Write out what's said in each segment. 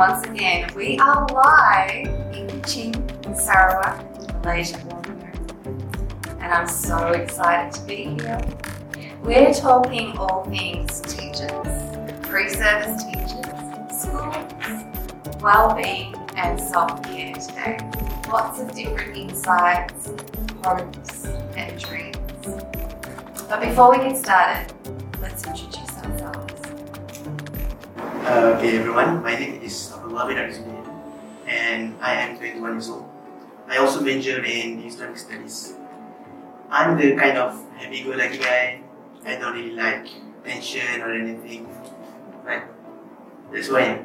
once again, we are live in Kuching, Sarawak, Malaysia. And I'm so excited to be here. We're talking all things teachers, pre service teachers, schools, well-being, and self-care today. Lots of different insights, hopes, and dreams. But before we get started, let's introduce ourselves. Uh, okay, everyone. My name is Abdullah bin Abdul and I am 21 years old. I also major in Islamic studies. I'm the kind of happy-go-lucky guy. I don't really like tension or anything. But that's who I am.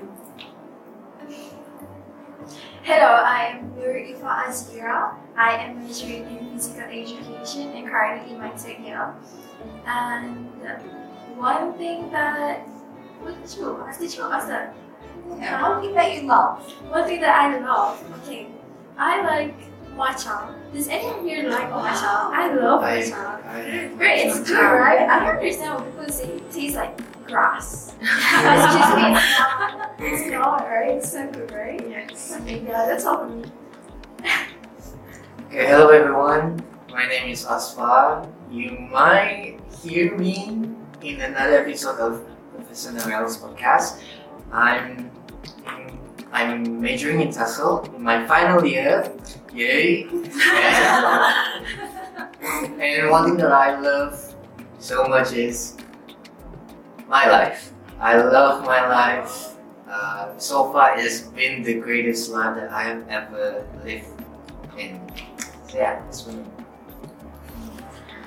Hello, I am Nur Ifa Azira. I am majoring in physical education and currently in my third year. And one thing that what did you ask? Did you ask that? Yeah, one thing that you love. One thing that I love. Okay, I like matcha. Does anyone here like matcha? I love I, matcha. I, Right, it's good, right? I don't understand why people say it tastes like grass. it's just it's, it's not, right? It's so good, right? Yes. Okay, yeah, that's all for me. Okay, hello everyone. My name is Asfa. You might hear me in another episode of Professor Narelle's podcast. I'm I'm majoring in TESOL in my final year. Yay! and, and one thing that I love so much is my life. I love my life. Uh, so far, it's been the greatest life that I have ever lived in. So yeah, that's me.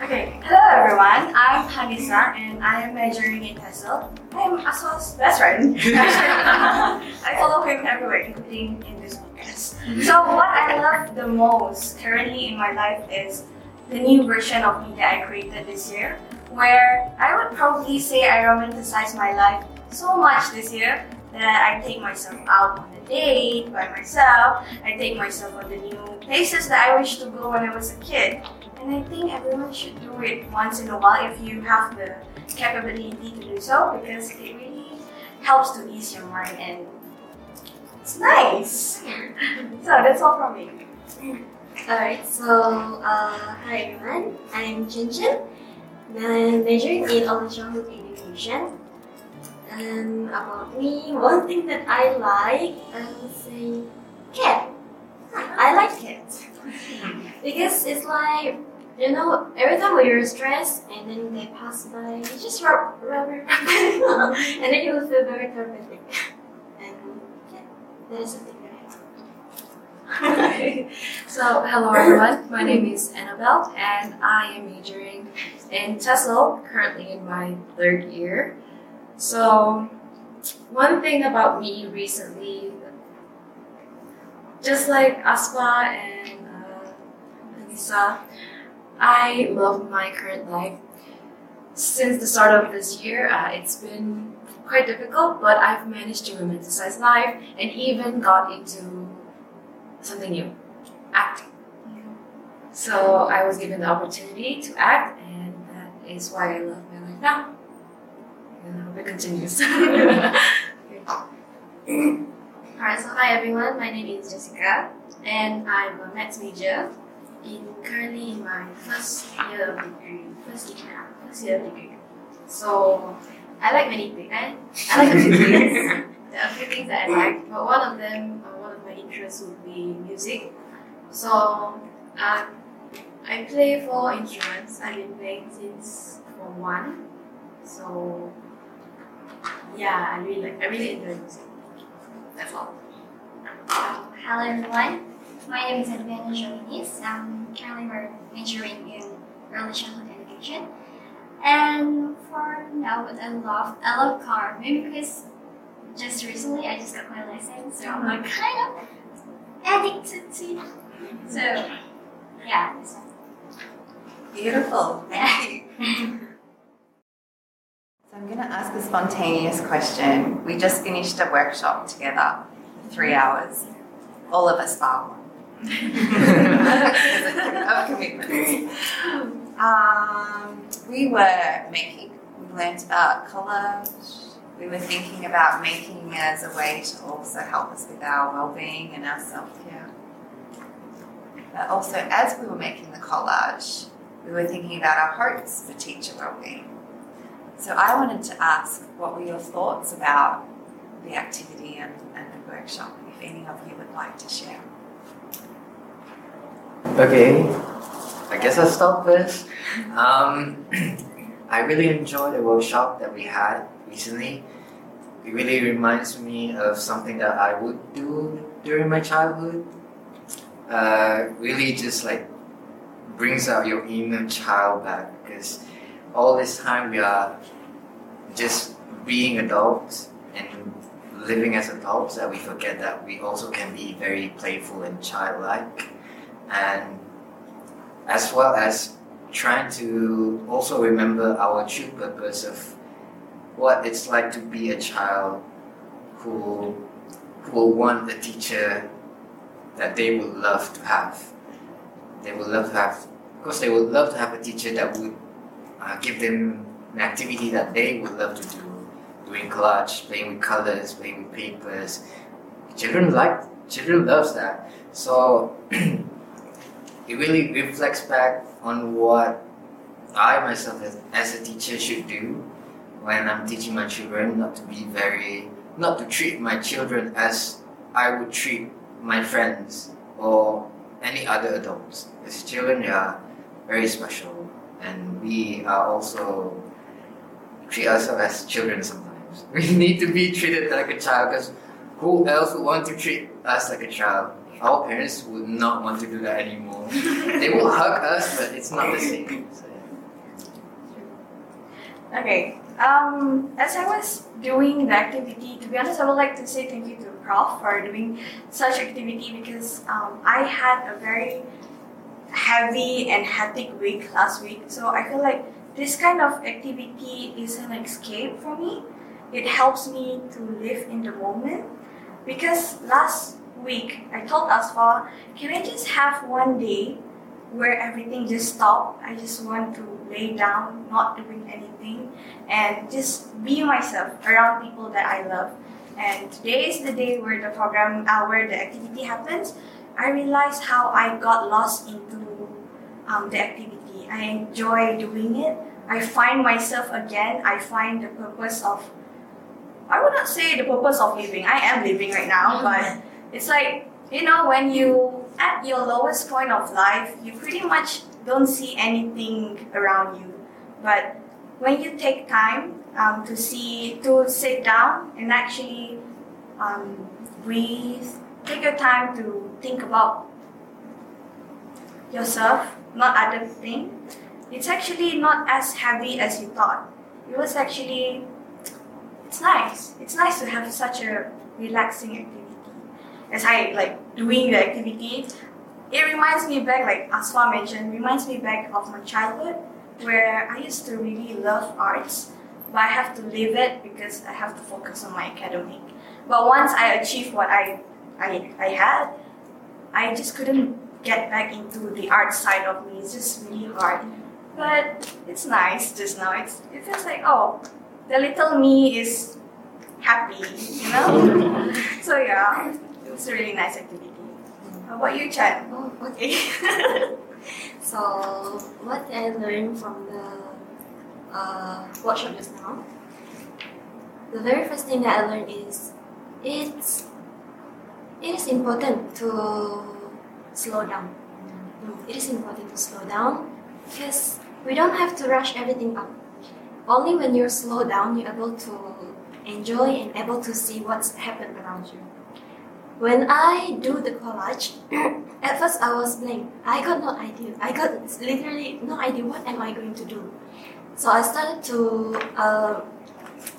Okay, hello everyone. I'm Hanisa and I am majoring in TESOL. I'm Asfa's best friend. I follow him everywhere, including in this podcast. So, what I love the most currently in my life is the new version of me that I created this year, where I would probably say I romanticized my life so much this year that I take myself out on a date by myself. I take myself on the new places that I wish to go when I was a kid. And I think everyone should do it once in a while if you have the capability to do so because it really helps to ease your mind and it's nice. so that's all from me. Alright, so uh, hi everyone, I'm Jinjin. I'm majoring in early childhood education. And about me, one thing that I like, I would say cat. I like cats. because it's like, you know, every time when you're stressed and then they pass by, you just rub, rub, rub, and then you will feel very therapeutic. And yeah, that is something that I like. So, hello everyone. My name is Annabelle, and I am majoring in TESOL, currently in my third year. So, one thing about me recently, just like Asfa and uh, Anissa, I love my current life. Since the start of this year, uh, it's been quite difficult, but I've managed to romanticize life and even got into something new acting. So I was given the opportunity to act, and that is why I love my life now. And I hope it continues. Alright, so hi everyone, my name is Jessica and I'm a maths major in currently in my first year of degree. First year, first year of degree. So I like many things. I, I like a few things. There are a few things that I like, but one of them, uh, one of my interests would be music. So um, I play four instruments. I've been playing since form one. So yeah, I really like. I really enjoy music. That's all. Hello everyone, my name is Adriana Jolinis. I'm currently majoring in early childhood education. And for now, what I love, I love car. Maybe because just recently I just got my license, so I'm like kind of addicted to it. So yeah, that's Beautiful. Thank you. I'm going to ask a spontaneous question. We just finished a workshop together, three hours. All of us bar one. of commitments. Um, we were making. We learned about collage, we were thinking about making as a way to also help us with our well-being and our self-care. But also, as we were making the collage, we were thinking about our hopes for teacher well-being. So I wanted to ask, what were your thoughts about the activity and, and the workshop, if any of you would like to share? Okay, I guess I'll start first. Um, I really enjoyed the workshop that we had recently. It really reminds me of something that I would do during my childhood. Uh, really just like brings out your inner child back because all this time we are just being adults and living as adults that we forget that we also can be very playful and childlike and as well as trying to also remember our true purpose of what it's like to be a child who who will want a teacher that they would love to have. They would love to have, of course, they would love to have a teacher that would uh, give them an activity that they would love to do, doing collage, playing with colors, playing with papers. Children like, children loves that. So it really reflects back on what I myself as, as a teacher should do when I'm teaching my children not to be very, not to treat my children as I would treat my friends or any other adults. Because children are very special and we are also treat ourselves as children sometimes. We need to be treated like a child because who else would want to treat us like a child? Our parents would not want to do that anymore. they will hug us, but it's not the same. So, Okay. Um, as I was doing the activity, to be honest, I would like to say thank you to Prof for doing such activity because um, I had a very heavy and hectic week last week. So I feel like this kind of activity is an escape for me. It helps me to live in the moment because last week I told Asfa, can I just have one day where everything just stopped? I just want to lay down, not doing anything, and just be myself around people that I love. And today is the day where the program, uh, where the activity happens. I realized how I got lost into um, the activity. I enjoy doing it. I find myself again. I find the purpose of. I would not say the purpose of living. I am living right now, but it's like you know when you at your lowest point of life, you pretty much don't see anything around you. But when you take time um, to see, to sit down and actually um, breathe, take your time to think about yourself, not other thing. It's actually not as heavy as you thought. It was actually, it's nice. It's nice to have such a relaxing activity. As I like doing the activity, it reminds me back, like Asfa mentioned, reminds me back of my childhood where I used to really love arts, but I have to leave it because I have to focus on my academic. But once I achieved what I, I, I had, I just couldn't get back into the art side of me. It's just really hard. But it's nice just now. It's, it feels like, oh, the little me is happy, you know? so yeah, it was a really nice activity. How about you, Chan? Oh, okay. so, what I learned from the uh, workshop just now, the very first thing that I learned is it's it is important to slow down. It is important to slow down because we don't have to rush everything up. Only when you're slow down, you're able to enjoy and able to see what's happened around you. When I do the collage, at first I was blank. I got no idea. I got literally no idea what am I going to do. So I started to uh,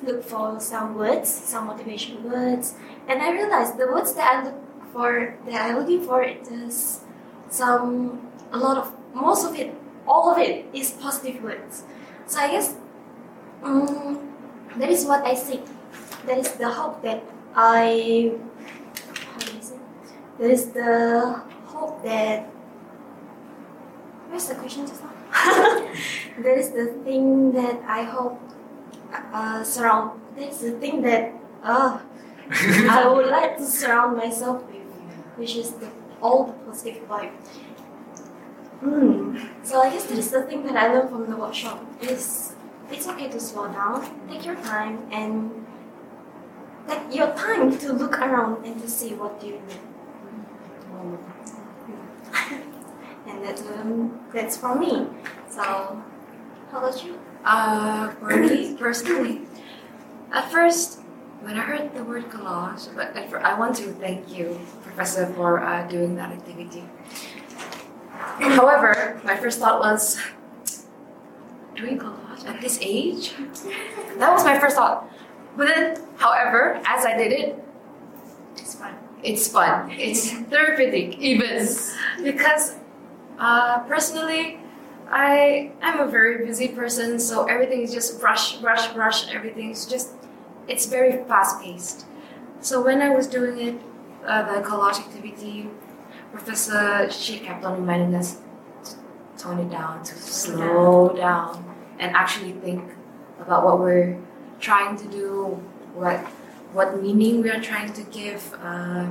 look for some words, some motivation words, and I realized the words that I look for, that I'm looking for, it is some a lot of most of it, all of it is positive words. So I guess um, that is what I seek. That is the hope that I? That is the hope that. Where's the question just now? that is the thing that I hope uh, surround. That's the thing that uh, I would like to surround myself with, which is the all the positive vibe. Hmm. So I guess that is the thing that I learned from the workshop. Is it's okay to slow down, take your time, and take your time to look around and to see what you need. and that um, that's for me. So, how about you? Uh, for me personally, at first, when I heard the word collage, but I want to thank you, For uh, doing that activity. However, my first thought was, doing collage at this age? That was my first thought. But then, however, as I did it, It's fun. it's fun. It's therapeutic even because uh, personally, I am a very busy person, so everything is just rush, rush, rush. Everything's just it's very fast paced. So when I was doing it, uh, the collage activity, Professor she kept on reminding us to tone it down, to slow down, and actually think about what we're trying to do, what what meaning we are trying to give uh,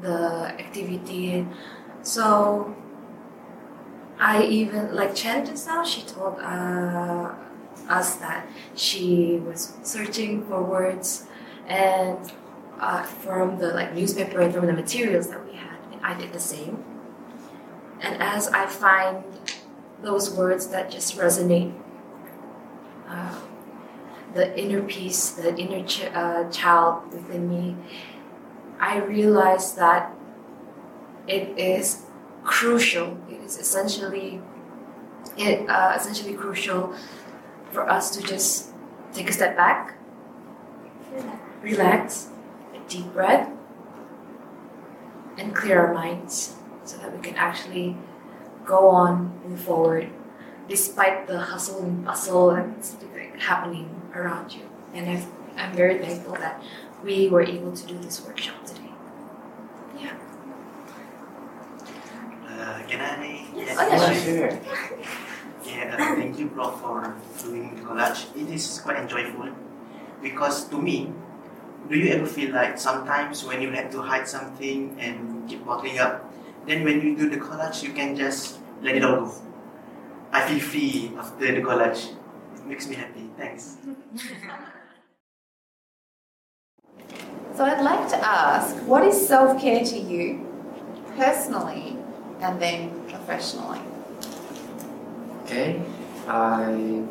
the activity. So I even like Chen just now. She told uh, us that she was searching for words and uh, from the like newspaper and from the materials that we had, and I did the same. And as I find those words that just resonate, uh, the inner peace, the inner ch- uh, child within me, I realize that it is crucial. It is essentially it uh, essentially crucial for us to just take a step back, relax, deep breath, and clear our minds so that we can actually go on, move forward, despite the hustle and bustle that's like, happening around you. And I've, I'm very thankful that we were able to do this workshop today. Yeah. Uh, can I? Yes. Oh, yeah, sure. Yeah, uh, thank you, Prof, for doing collage. It is quite enjoyable because to me, do you ever feel like sometimes when you have to hide something and keep bottling up, then when you do the collage, you can just let it all go. I feel free after the collage. It makes me happy. Thanks. So I'd like to ask, what is self-care to you, personally, and then professionally? Okay, I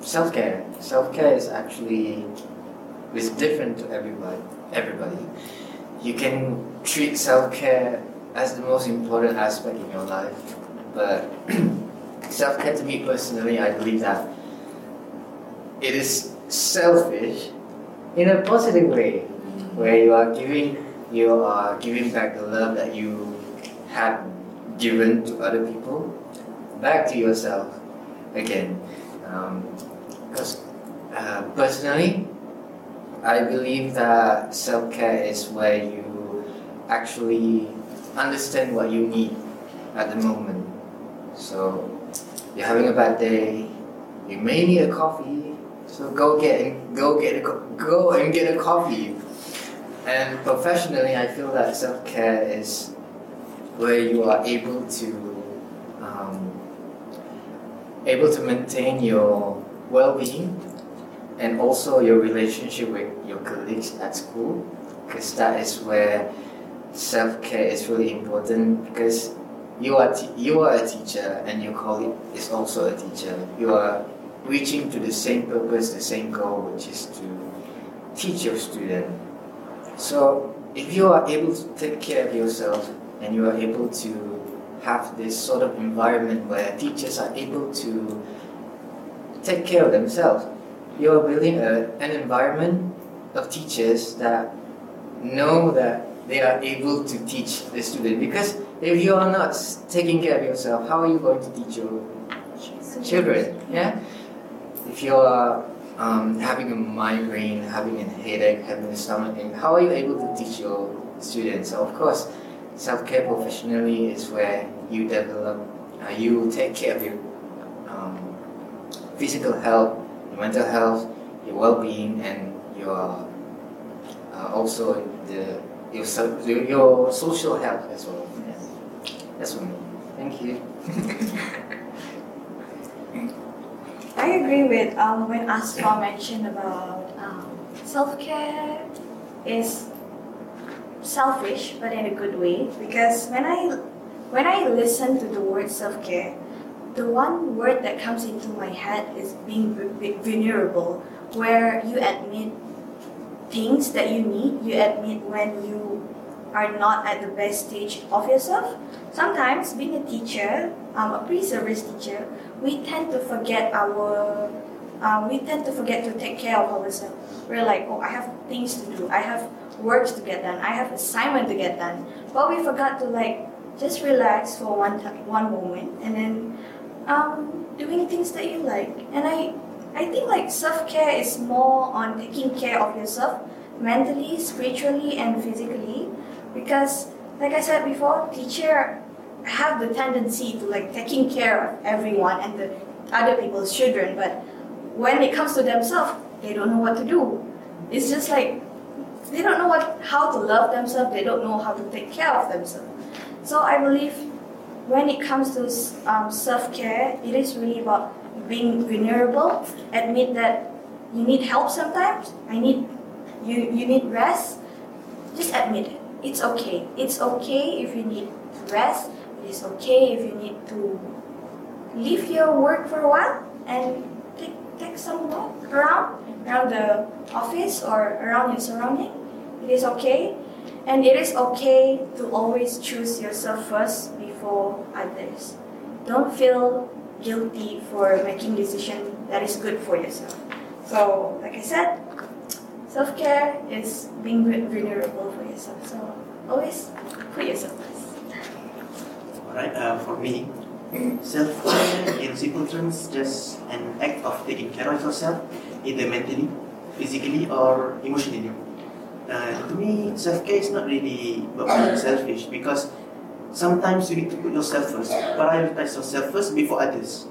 self care. Self care is actually is different to everybody. Everybody, you can treat self care as the most important aspect in your life, but self care to me personally, I believe that it is selfish in a positive way, where you are giving you are giving back the love that you have given to other people back to yourself again. Because uh, personally, I believe that self care is where you actually understand what you need at the moment. So, you're having a bad day, you may need a coffee, so go get and go get a, go and get a coffee. And professionally, I feel that self care is where you are able to um, able to maintain your well-being and also your relationship with your colleagues at school because that is where self-care is really important because you are you are a teacher and your colleague is also a teacher you are reaching to the same purpose the same goal which is to teach your student so if you are able to take care of yourself and you are able to have this sort of environment where teachers are able to take care of themselves. You're building a, an environment of teachers that know that they are able to teach the student. Because if you are not taking care of yourself, how are you going to teach your children? Yeah. If you are um, having a migraine, having a headache, having a stomach ache, how are you able to teach your students? So of course, self-care professionally is where you develop, uh, you take care of your um, physical health your mental health, your well-being, and your uh, also the your, your social health as well. Yeah. That's for me. Thank you. I agree with um, when Asma mentioned about um, self care is selfish, but in a good way. Because when I when I listen to the word self care, the one word that comes into my head is being vulnerable, where you admit things that you need. You admit when you are not at the best stage of yourself. Sometimes, being a teacher, um, a pre-service teacher, we tend to forget our uh, we tend to forget to take care of ourselves. We're like, oh, I have things to do. I have works to get done. I have assignment to get done. But we forgot to like just relax for one time, one moment, and then um, doing things that you like. And I I think like self care is more on taking care of yourself mentally, spiritually, and physically, because like I said before, teacher have the tendency to like taking care of everyone and the other people's children, but when it comes to themselves, they don't know what to do. It's just like they don't know what how to love themselves. They don't know how to take care of themselves. So I believe when it comes to um, self care, it is really about being vulnerable. Admit that you need help sometimes. I need you. You need rest. Just admit it. It's okay. It's okay if you need rest. It is okay if you need to leave your work for a while and take, take some walk around around the office or around your surrounding. It is okay. And it is okay to always choose yourself first before others. Don't feel guilty for making decision that is good for yourself. So, like I said, self-care is being vulnerable for yourself. So, always put yourself first. Alright, uh, for me, self-care in simple terms just an act of taking care of yourself, either mentally, physically, or emotionally. Uh, to me, self-care is not really being selfish because sometimes you need to put yourself first, prioritize yourself first before others.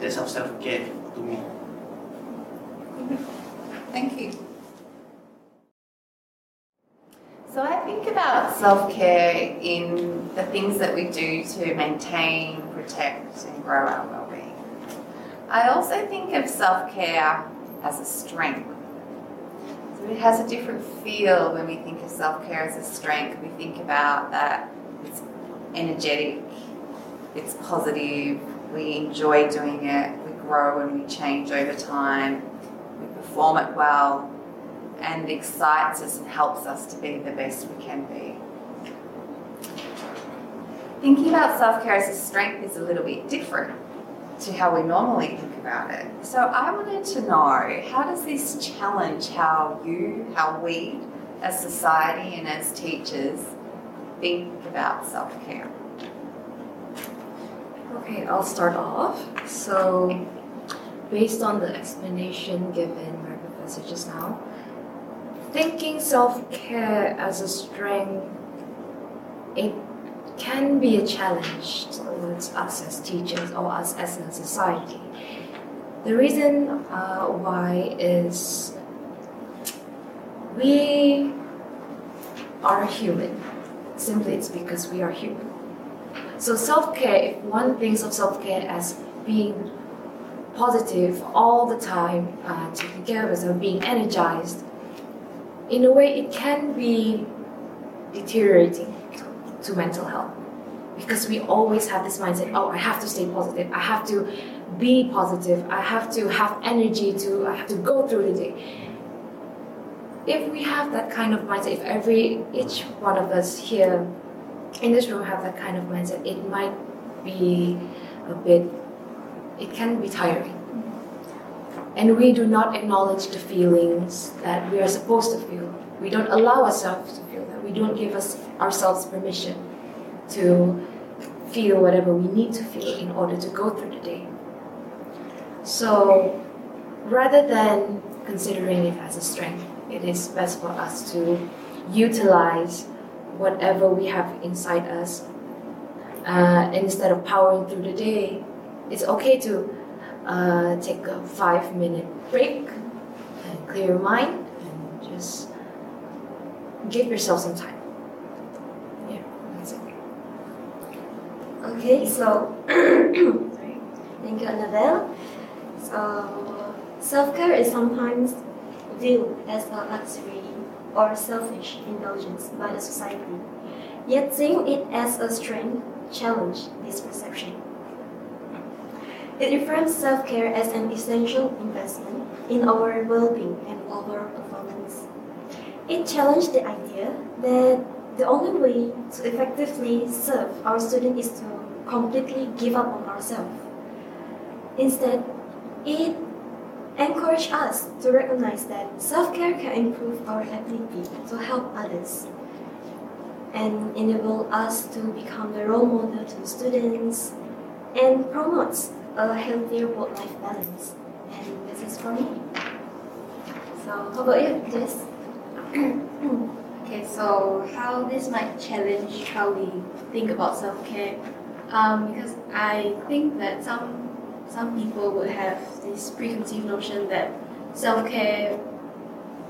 That's how self-care to me. Thank you. So I think about self care in the things that we do to maintain, protect, and grow our well being. I also think of self care as a strength. So it has a different feel when we think of self care as a strength. We think about that energetic, it's positive, we enjoy doing it, we grow and we change over time, we perform it well, and excites us and helps us to be the best we can be. Thinking about self care as a strength is a little bit different to how we normally think about it. So I wanted to know how does this challenge how you, how we as society and as teachers think about self care? Okay, I'll start off. So, based on the explanation given by Professor just now, thinking self care as a strength, it can be a challenge towards us as teachers or us as a society. The reason uh, why is we are human. Simply, it's because we are human. So self care, if one thinks of self care as being positive all the time, uh, taking care of yourself, being energized, in a way it can be deteriorating to, to mental health. Because we always have this mindset, oh, I have to stay positive, I have to be positive, I have to have energy to, I have to go through the day. If we have that kind of mindset, if every, each one of us here in this room have that kind of mindset, it might be a bit, it can be tiring. And we do not acknowledge the feelings that we are supposed to feel. We don't allow ourselves to feel that. We don't give us ourselves permission to feel whatever we need to feel in order to go through the day. So rather than considering it as a strength, it is best for us to utilize whatever we have inside us. Uh, instead of powering through the day, it's okay to uh, take a five minute break and clear your mind and just give yourself some time. Yeah, that's it. Okay, so. Thank you, Annabelle. So self-care is sometimes viewed as a luxury or selfish indulgence by the society. Yet seeing it as a strength challenge this perception. It reframes self-care as an essential investment in our well-being and overall performance. It challenged the idea that the only way to effectively serve our students is to completely give up on ourselves. Instead, it encouraged us to recognize that self-care can improve our ability to help others and enable us to become the role model to students and promotes a healthier work-life balance. And this is for me. So how about you, Jess? Okay, so how this might challenge how we think about self care, um, because I think that some some people would have this preconceived notion that self care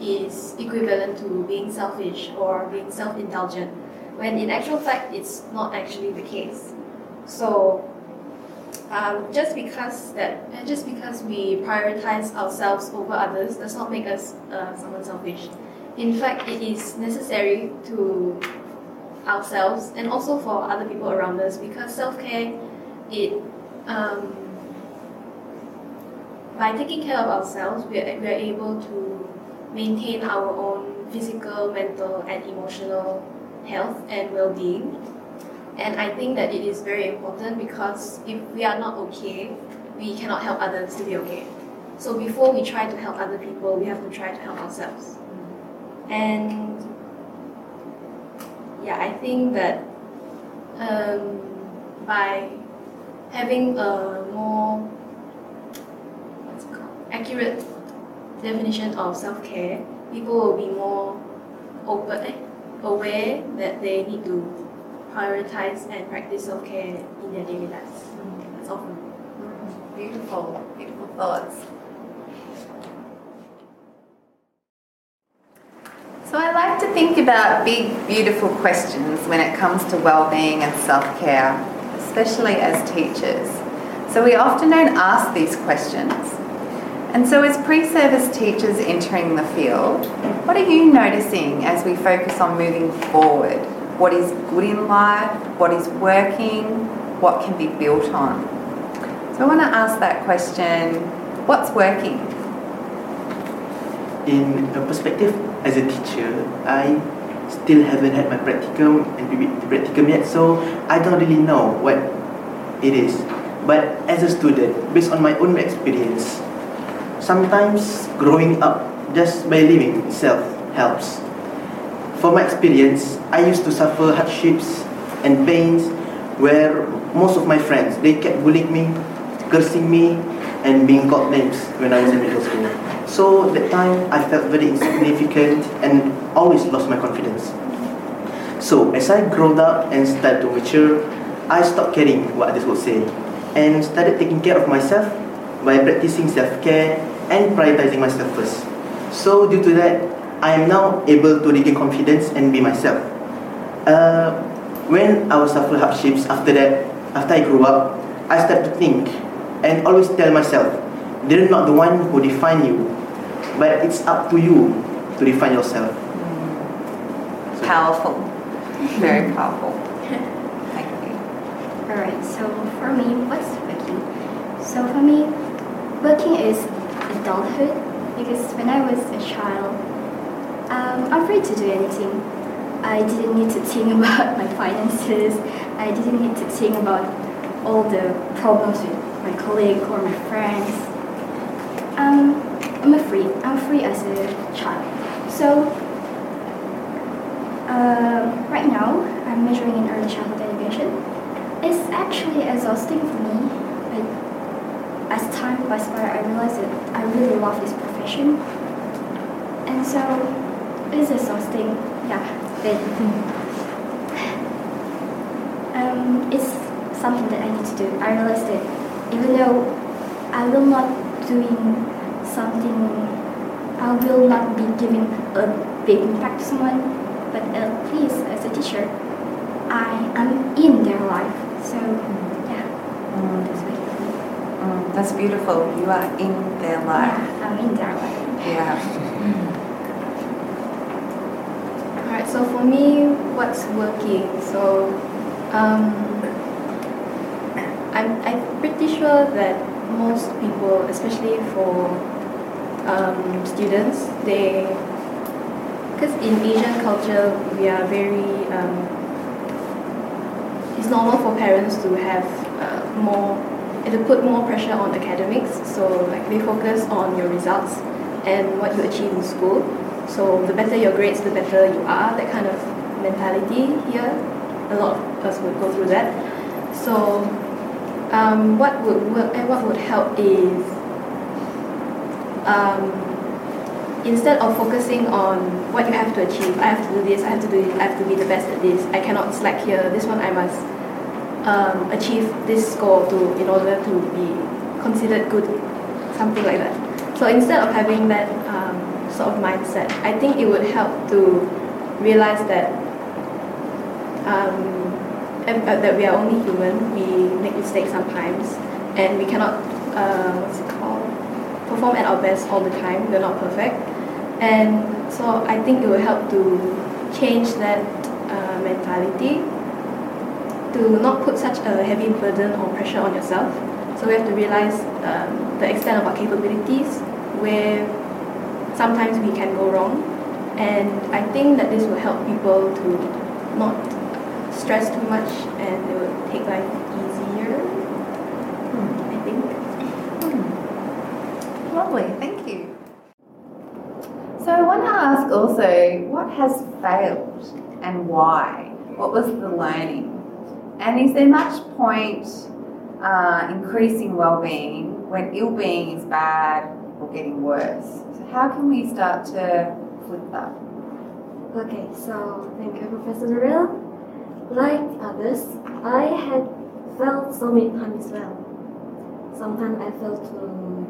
is equivalent to being selfish or being self indulgent, when in actual fact it's not actually the case. So um, just because that just because we prioritize ourselves over others does not make us uh, someone selfish. In fact, it is necessary to ourselves and also for other people around us because self care, it um, by taking care of ourselves, we are, we are able to maintain our own physical, mental, and emotional health and well being. And I think that it is very important because if we are not okay, we cannot help others to be okay. So before we try to help other people, we have to try to help ourselves. And yeah, I think that um, by having a more accurate definition of self care, people will be more open, aware that they need to prioritize and practice self care in their daily lives. That's all me. Beautiful, beautiful thoughts. So I like to think about big, beautiful questions when it comes to well-being and self-care, especially as teachers. So we often don't ask these questions. And so as pre-service teachers entering the field, what are you noticing as we focus on moving forward? What is good in life? What is working? What can be built on? So I want to ask that question, what's working? In a perspective as a teacher, I still haven't had my practicum and practicum yet, so I don't really know what it is. But as a student, based on my own experience, sometimes growing up just by living itself helps. For my experience, I used to suffer hardships and pains where most of my friends they kept bullying me, cursing me, and being called names when I was in middle school. So that time I felt very insignificant and always lost my confidence. So as I grew up and started to mature, I stopped caring what others would say and started taking care of myself by practicing self-care and prioritizing myself first. So due to that, I am now able to regain confidence and be myself. Uh, when I was suffer hardships after that, after I grew up, I started to think and always tell myself, they're not the one who define you, but it's up to you to define yourself. Powerful. Very powerful. Thank you. Alright, so for me, what's working? So for me, working is adulthood because when I was a child, um, I'm free to do anything. I didn't need to think about my finances. I didn't need to think about all the problems with my colleague or my friends. Um, I'm free. I'm free as a child. So uh, right now, I'm majoring in early childhood education. It's actually exhausting for me, as time passes by, I realized that I really love this profession, and so it's exhausting. Yeah, but um, it's something that I need to do. I realized that even though I will not doing something. I will not be giving a big impact to someone, but at least as a teacher, I am in their life. So yeah, Mm, that's basically. Mm, that's beautiful. You are in their life. Yeah, I'm in their life. Yeah. Alright, so for me, what's working? So, um, I'm, I'm pretty sure that most people, especially for um, students, they, because in Asian culture, we are very, um, it's normal for parents to have uh, more, to put more pressure on academics. So, like, they focus on your results and what you achieve in school. So the better your grades, the better you are. That kind of mentality here. A lot of us would go through that. So um, what would work and what would help is um, instead of focusing on what you have to achieve, I have to do this, I have to do it, I have to be the best at this. I cannot slack here. This one I must um, achieve this score to in order to be considered good, something like that. So instead of having that um, sort of mindset, I think it would help to realize that um, uh, that we are only human. We make mistakes sometimes, and we cannot uh, what's it called perform at our best all the time. We're not perfect, and so I think it will help to change that uh, mentality to not put such a heavy burden or pressure on yourself. So we have to realize um, the extent of our capabilities, where sometimes we can go wrong, and I think that this will help people to not stress too much and it will take life easier. I think. Lovely, thank you. So I want to ask also, what has failed and why? What was the learning? And is there much point uh, increasing well-being when ill-being is bad or getting worse? So how can we start to flip that? Okay, so thank you, Professor Narelle. Like others, I had felt so many times as well. Sometimes I felt to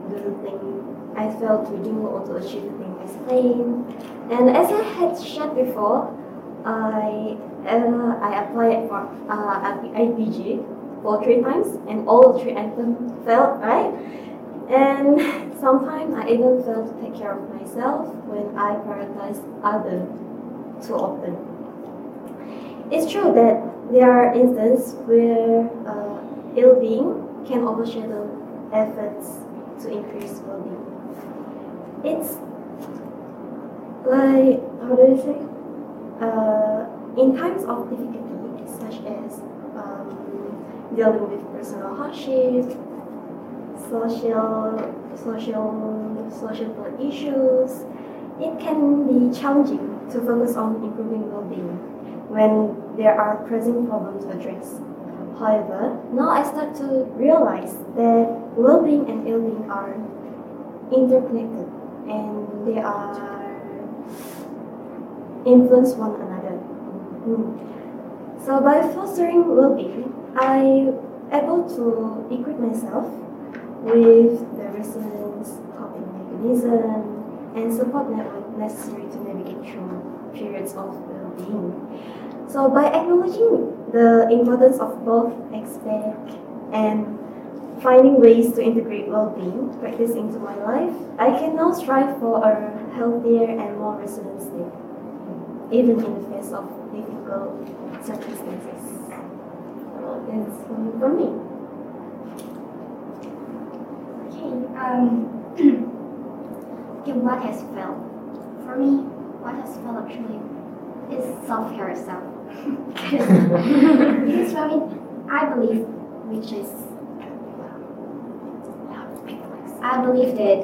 do the thing I felt to do or to achieve the thing I planned. And as I had shared before, I uh, I applied for uh, IPG for three times, and all three items failed, right? And sometimes I even failed to take care of myself when I prioritize others too often. It's true that there are instances where uh, ill-being can overshadow efforts to increase well-being. It's like how do I say? Uh, in times of difficulty, such as um, dealing with personal hardship, social, social, social issues, it can be challenging to focus on improving well-being when there are pressing problems to address. However, now I start to realize that well-being and ill-being are interconnected and they are influence one another. So by fostering well-being, I able to equip myself with the resilience, coping mechanism, and support network necessary to navigate through periods of well-being. So by acknowledging the importance of both aspect and finding ways to integrate well-being practice into my life, I can now strive for a healthier and more resilient state, even in the face of difficult circumstances. So that's for me. Okay. Um, okay, what has failed? For me, what has failed actually is self-care itself. because for me, I believe, which is, I believe that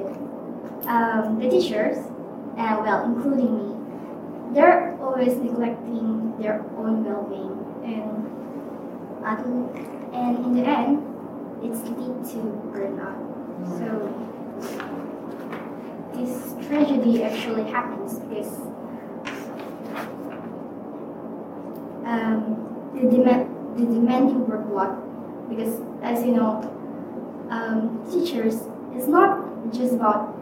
um, the teachers, and well, including me, they're always neglecting their own well-being, and don't, and in the end, it's lead to burnout. So this tragedy actually happens because um, the demand the demanding workload because as you know um, teachers it's not just about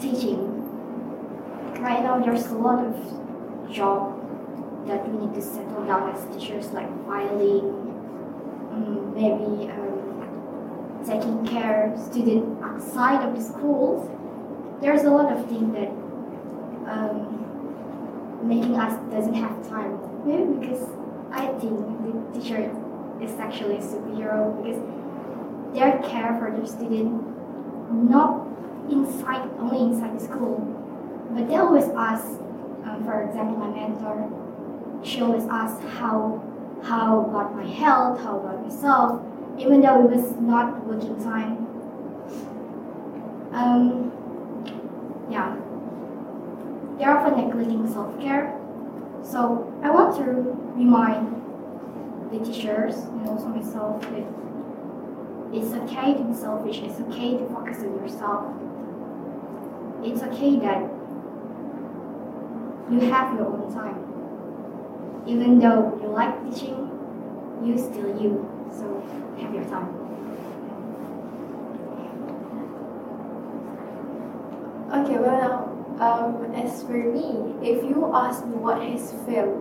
teaching. Right now, there's a lot of job that we need to settle down as teachers, like filing, um, maybe um, taking care of students outside of the schools. There's a lot of things that um, making us doesn't have time. Maybe because I think the teacher is actually a superhero because their care for their student not inside only inside the school, but they always ask. Um, for example, my mentor, she always asks how how about my health, how about myself, even though it was not working time. Um, yeah, they're often neglecting self care. So I want to remind the teachers and also myself that it's okay to be selfish, it's okay to focus on yourself. It's okay that you have your own time. Even though you like teaching, you still you. So have your time. Okay, well, um, as for me, if you ask me what has failed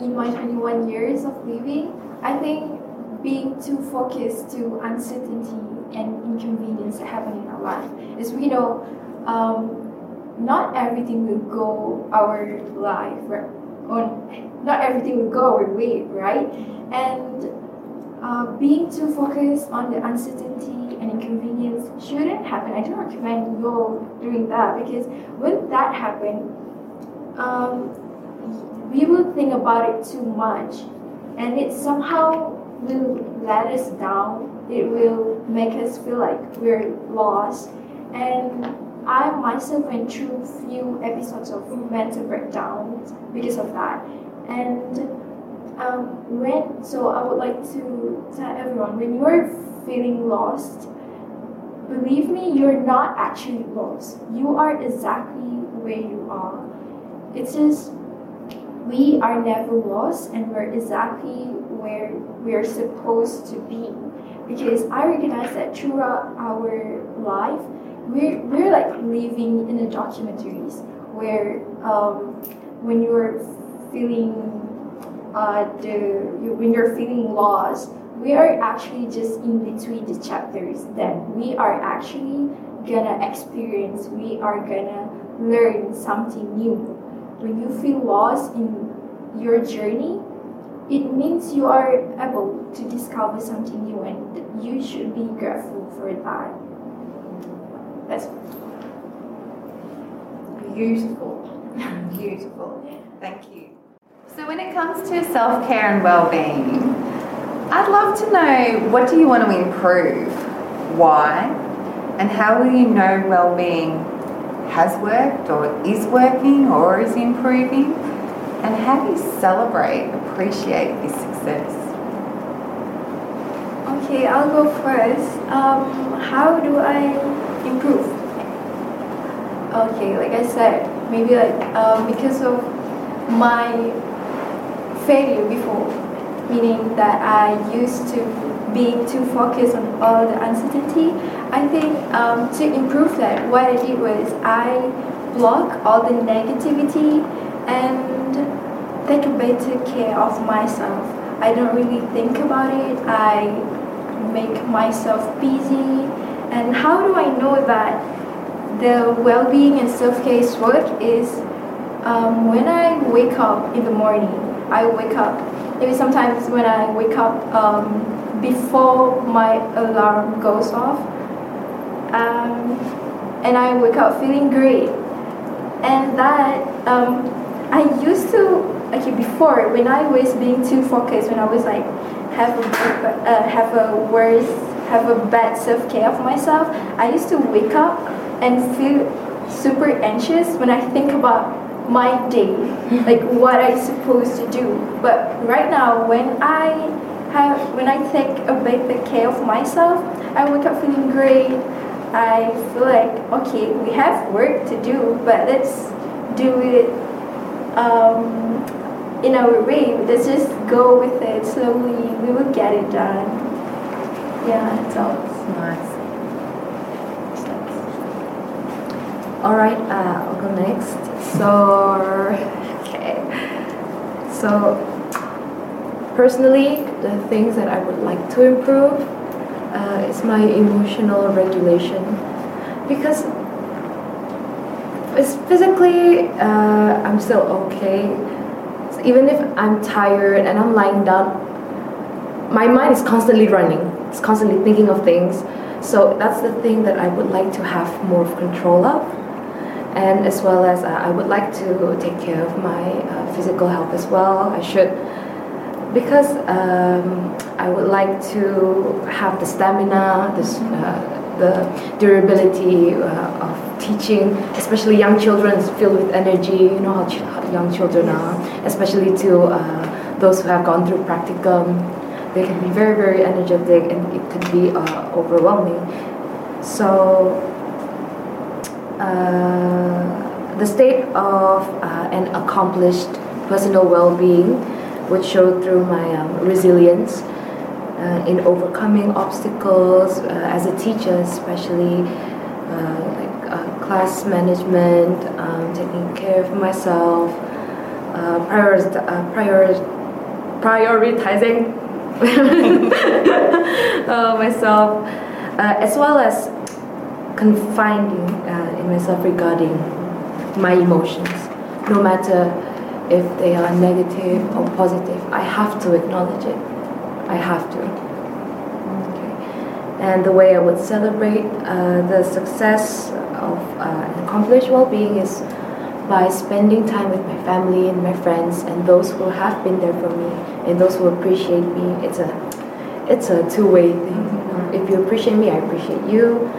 in my 21 years of living, I think being too focused to uncertainty and inconvenience that happen in our life. As we know, um, not everything will go our life, or not everything will go our way, right? And uh, being too focused on the uncertainty and inconvenience shouldn't happen. I don't recommend you all doing that because when that happens, um, we will think about it too much and it somehow will let us down. It will make us feel like we're lost. And I myself went through few episodes of mental breakdowns because of that. And um, when so I would like to tell everyone when you're feeling lost, believe me, you're not actually lost. You are exactly where you are. It's just we are never lost and we're exactly where we're supposed to be. Because I recognize that throughout our life, we're, we're like living in the documentaries where um, when you're feeling uh, the you, when you're feeling lost, we are actually just in between the chapters that we are actually gonna experience. We are gonna learn something new. When you feel lost in your journey, it means you are able to discover something new, and you should be grateful for that. That's Beautiful. Beautiful. Thank you. So when it comes to self-care and well-being, I'd love to know what do you want to improve? Why? And how will you know well-being has worked or is working or is improving? And how do you celebrate, appreciate this success? Okay, I'll go first. Um, how do I improve? Okay, like I said, maybe like um, because of my failure before, meaning that I used to be too focused on all the uncertainty. I think um, to improve that, what I did was I block all the negativity and take better care of myself. I don't really think about it. I make myself busy. And how do I know that the well-being and self-care work is um, when I wake up in the morning. I wake up. Maybe sometimes when I wake up um, before my alarm goes off, um, and I wake up feeling great. And that um, I used to okay before when I was being too focused when I was like have a uh, have a worse have a bad self care of myself. I used to wake up and feel super anxious when I think about my day, like what I'm supposed to do. But right now, when I have when I take a bit better care of myself, I wake up feeling great. I feel like okay, we have work to do, but let's do it um, in our way. Let's just go with it slowly. We will get it done. Yeah, it's all. Nice. All right, uh, I'll go next. So, okay. So, personally, the things that I would like to improve uh, is my emotional regulation because it's physically uh, I'm still okay. So even if I'm tired and I'm lying down, my mind is constantly running. It's constantly thinking of things. So that's the thing that I would like to have more of control of and as well as uh, I would like to take care of my uh, physical health as well. I should because um, I would like to have the stamina, this, uh, the durability uh, of teaching, especially young children filled with energy. You know how, ch- how young children are, especially to uh, those who have gone through practicum. They can be very, very energetic, and it can be uh, overwhelming. So uh, the state of uh, an accomplished personal well-being would show through my um, resilience uh, in overcoming obstacles uh, as a teacher, especially uh, like class management, um, taking care of myself, prior, prior, prioritizing myself, as well as confiding uh, in myself regarding my emotions, no matter if they are negative or positive. I have to acknowledge it. I have to. Okay. And the way I would celebrate uh, the success of uh, accomplished well-being is by spending time with my family and my friends and those who have been there for me and those who appreciate me. It's a it's a two-way thing. You know? If you appreciate me, I appreciate you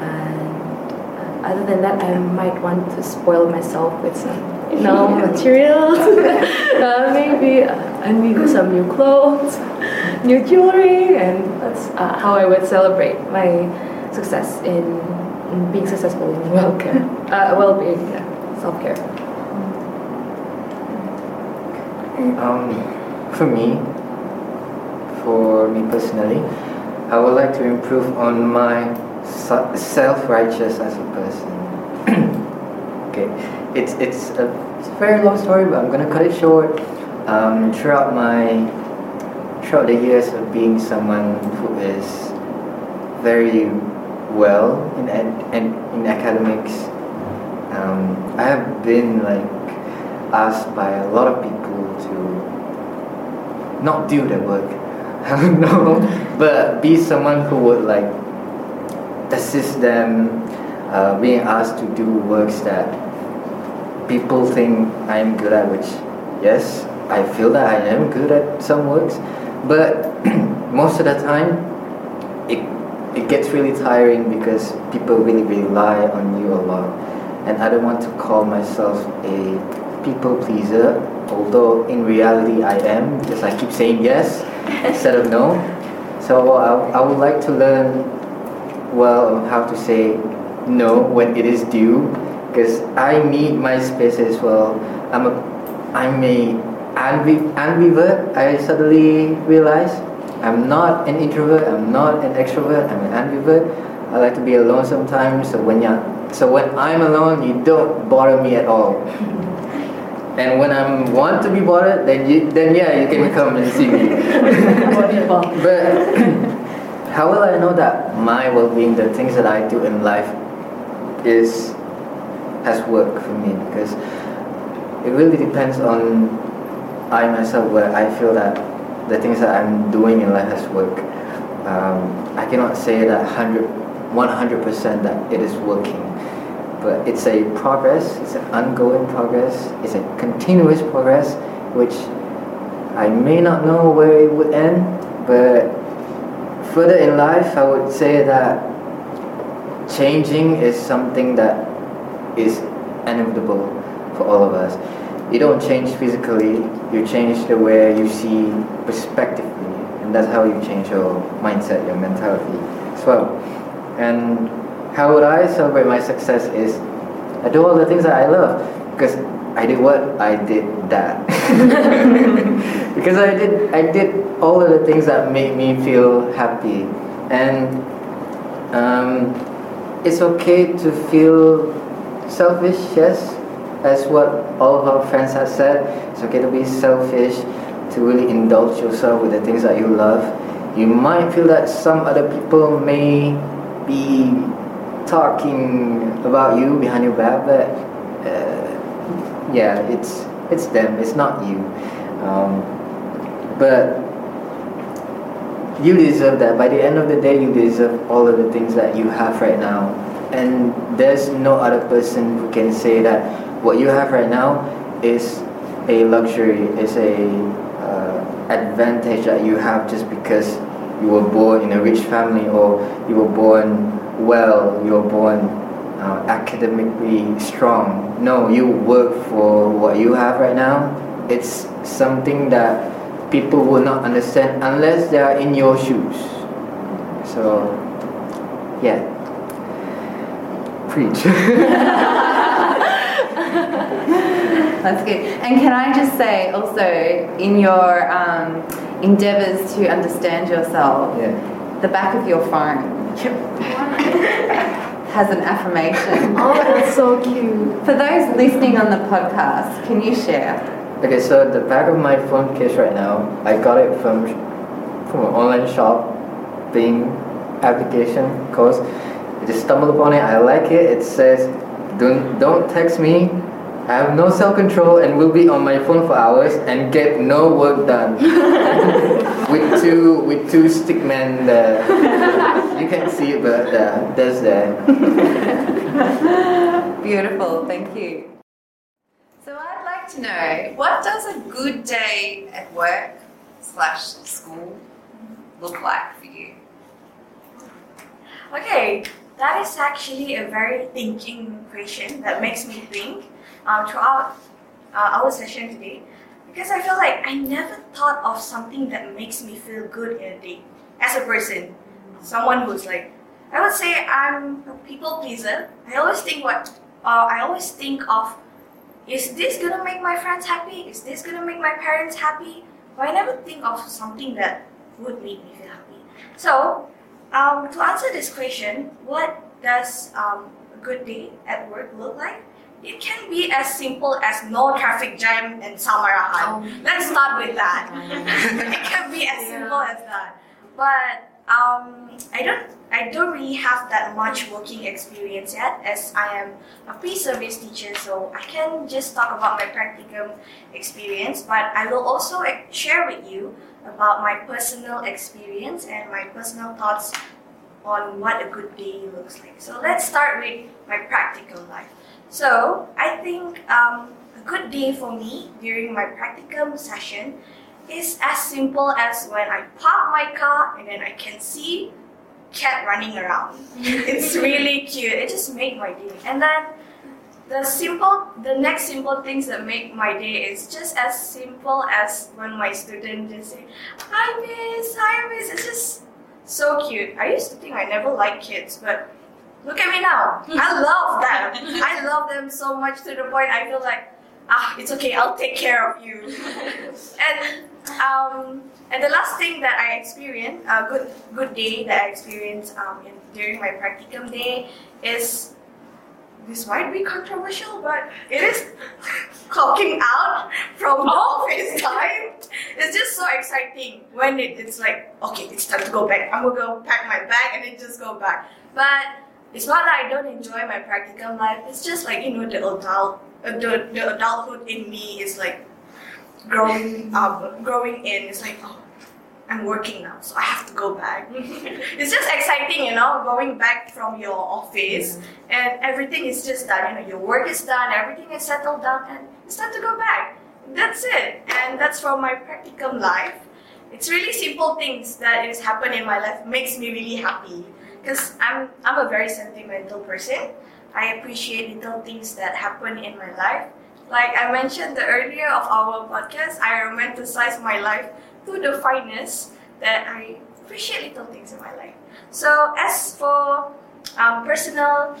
And other than that, I might want to spoil myself with some, you know, materials. uh, maybe uh, I need some new clothes, new jewelry, and that's uh, how I would celebrate my success in, in being successful in well care, uh, well-being, yeah, self-care. Um, for me, for me personally, I would like to improve on my self-righteous as a person. okay, it's it's a, it's a very long story, but I'm gonna cut it short. Um, throughout my throughout the years of being someone who is very well in in, in academics, um, I have been like asked by a lot of people to not do the work, no, but be someone who would like assist them uh, being asked to do works that people think I am good at, which, yes, I feel that I am good at some works, but most of the time, it, it gets really tiring because people really rely on you a lot. And I don't want to call myself a people pleaser, although in reality I am because I keep saying yes instead of no. So I, I would like to learn well how to say no when it is due because I need my space as well. I'm a I'm a ambivert. I suddenly realize I'm not an introvert. I'm not an extrovert. I'm an ambivert. I like to be alone sometimes. So when you so when I'm alone, you don't bother me at all. And when I want to be bothered, then you, then yeah, you can come and see me. but how will I know that my well-being, the things that I do in life, is has worked for me? Because it really depends on I myself where I feel that the things that I'm doing in life has worked. Um, I cannot say that 100, 100% that it is working, but it's a progress. It's an ongoing progress. It's a continuous progress, which I may not know where it would end, but further in life, I would say that changing is something that is inevitable for all of us. You don't change physically, you change the way you see perspectively, and that's how you change your mindset, your mentality as well. And how would I celebrate my success is I do all the things that I love because I did what I did that because I did I did all of the things that made me feel happy and Um, it's okay to feel selfish, yes, as what all of our friends have said. It's okay to be selfish, to really indulge yourself with the things that you love. You might feel that some other people may be talking about you behind your back, but uh, yeah, it's it's them, it's not you. Um, but you deserve that. By the end of the day, you deserve all of the things that you have right now. And there's no other person who can say that what you have right now is a luxury, is a uh, advantage that you have just because you were born in a rich family or you were born well, you're born uh, academically strong. No, you work for what you have right now. It's something that people will not understand unless they are in your shoes. So, yeah. Preach. That's good. And can I just say also, in your um, endeavors to understand yourself, yeah. the back of your phone has an affirmation. Oh, that's so cute. For those listening on the podcast, can you share? Okay, so the back of my phone case right now, I got it from from an online shopping application course. I just stumbled upon it. I like it. It says, "Don't don't text me. I have no self control and will be on my phone for hours and get no work done." with two with two stick men there. You can't see it, but uh, there's there. Beautiful, thank you. So I'd like to know what does a good day at work slash school look like for you? Okay, that is actually a very thinking question that makes me think uh, throughout uh, our session today because I feel like I never thought of something that makes me feel good in a day as a person. Someone who's like, I would say I'm a people pleaser. I always think what, uh, I always think of, is this gonna make my friends happy? Is this gonna make my parents happy? But I never think of something that would make me feel happy. So, um, to answer this question, what does um, a good day at work look like? It can be as simple as no traffic jam in Samarahan. Let's start with that. it can be as simple as that. But um, I don't I don't really have that much working experience yet as I am a pre-service teacher so I can just talk about my practicum experience but I will also share with you about my personal experience and my personal thoughts on what a good day looks like. So let's start with my practical life. So I think um, a good day for me during my practicum session is as simple as when I park my car and then I can see cat running around. it's really cute. It just made my day. And then the simple, the next simple things that make my day is just as simple as when my student just say, "Hi Miss, hi Miss." It's just so cute. I used to think I never liked kids, but look at me now. I love them. I love them so much to the point I feel like, ah, it's okay. I'll take care of you. and um, and the last thing that I experienced, a good good day that I experienced um, in, during my practicum day is this might be controversial, but it is clocking out from office time. It's just so exciting when it, it's like, okay, it's time to go back. I'm gonna go pack my bag and then just go back. But it's not that I don't enjoy my practicum life. It's just like you know the adult, uh, the, the adulthood in me is like growing up, growing in. It's like oh, I'm working now, so I have to go back. it's just exciting, you know, going back from your office and everything is just done. You know, your work is done, everything is settled down, and it's time to go back. That's it, and that's from my practicum life. It's really simple things that is happen in my life makes me really happy because I'm I'm a very sentimental person. I appreciate little things that happen in my life. Like I mentioned the earlier of our podcast, I romanticize my life to the finest that I appreciate little things in my life. So as for um, personal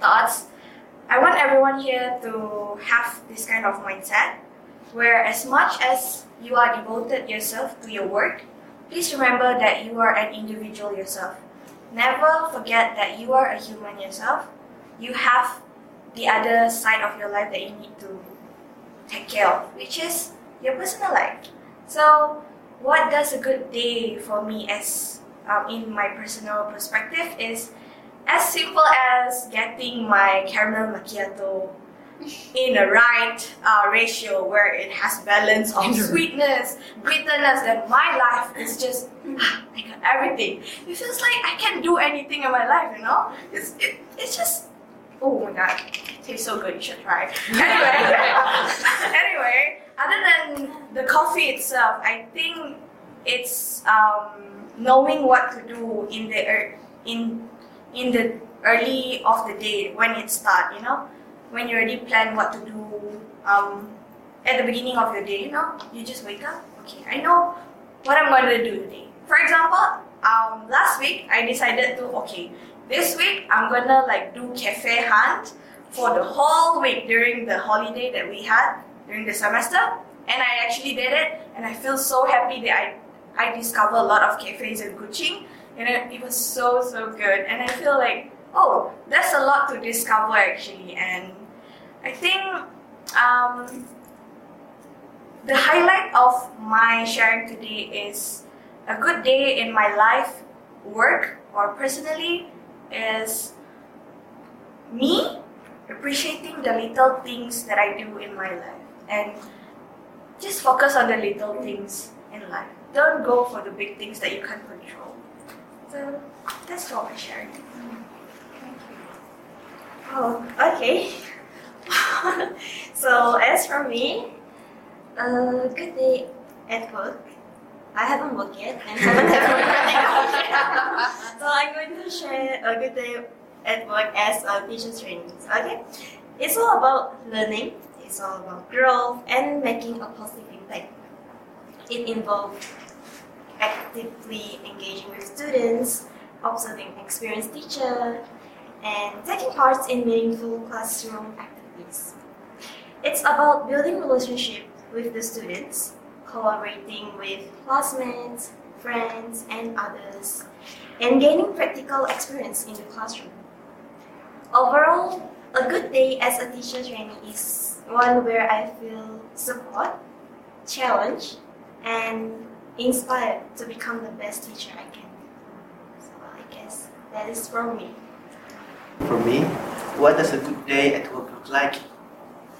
thoughts, I want everyone here to have this kind of mindset where as much as you are devoted yourself to your work, please remember that you are an individual yourself. never forget that you are a human yourself. You have the other side of your life that you need to take care of, which is your personal life. So, what does a good day for me as um, in my personal perspective is as simple as getting my caramel macchiato in the right uh, ratio where it has balance of sweetness, bitterness, then my life is just I got everything. It feels like I can't do anything in my life, you know? It's it, it's just oh my god, tastes so good. You should try. Anyway, anyway, other than the coffee itself, I think it's um, knowing what to do in the ear- in in the early of the day when it start. You know, when you already plan what to do um, at the beginning of your day. You know, you just wake up. Okay, I know what I'm going to do today. For example, um, last week I decided to okay, this week I'm gonna like do cafe hunt for the whole week during the holiday that we had during the semester, and I actually did it, and I feel so happy that I I discovered a lot of cafes in Kuching, and it, it was so so good, and I feel like oh, there's a lot to discover actually, and I think um, the highlight of my sharing today is a good day in my life, work, or personally is me appreciating the little things that I do in my life and just focus on the little things in life. Don't go for the big things that you can't control. So that's all my sharing. Thank you. Oh, okay. so as for me, a good day at work. I haven't worked yet and so I'm going to share a good day at work as a teacher training. Okay, it's all about learning. It's all about growth and making a positive impact. It involves actively engaging with students, observing experienced teacher, and taking part in meaningful classroom activities. It's about building relationship with the students, collaborating with classmates, friends, and others, and gaining practical experience in the classroom. Overall, a good day as a teacher trainee is one where I feel support, challenged, and inspired to become the best teacher I can. So I guess that is from me. For me, what does a good day at work look like?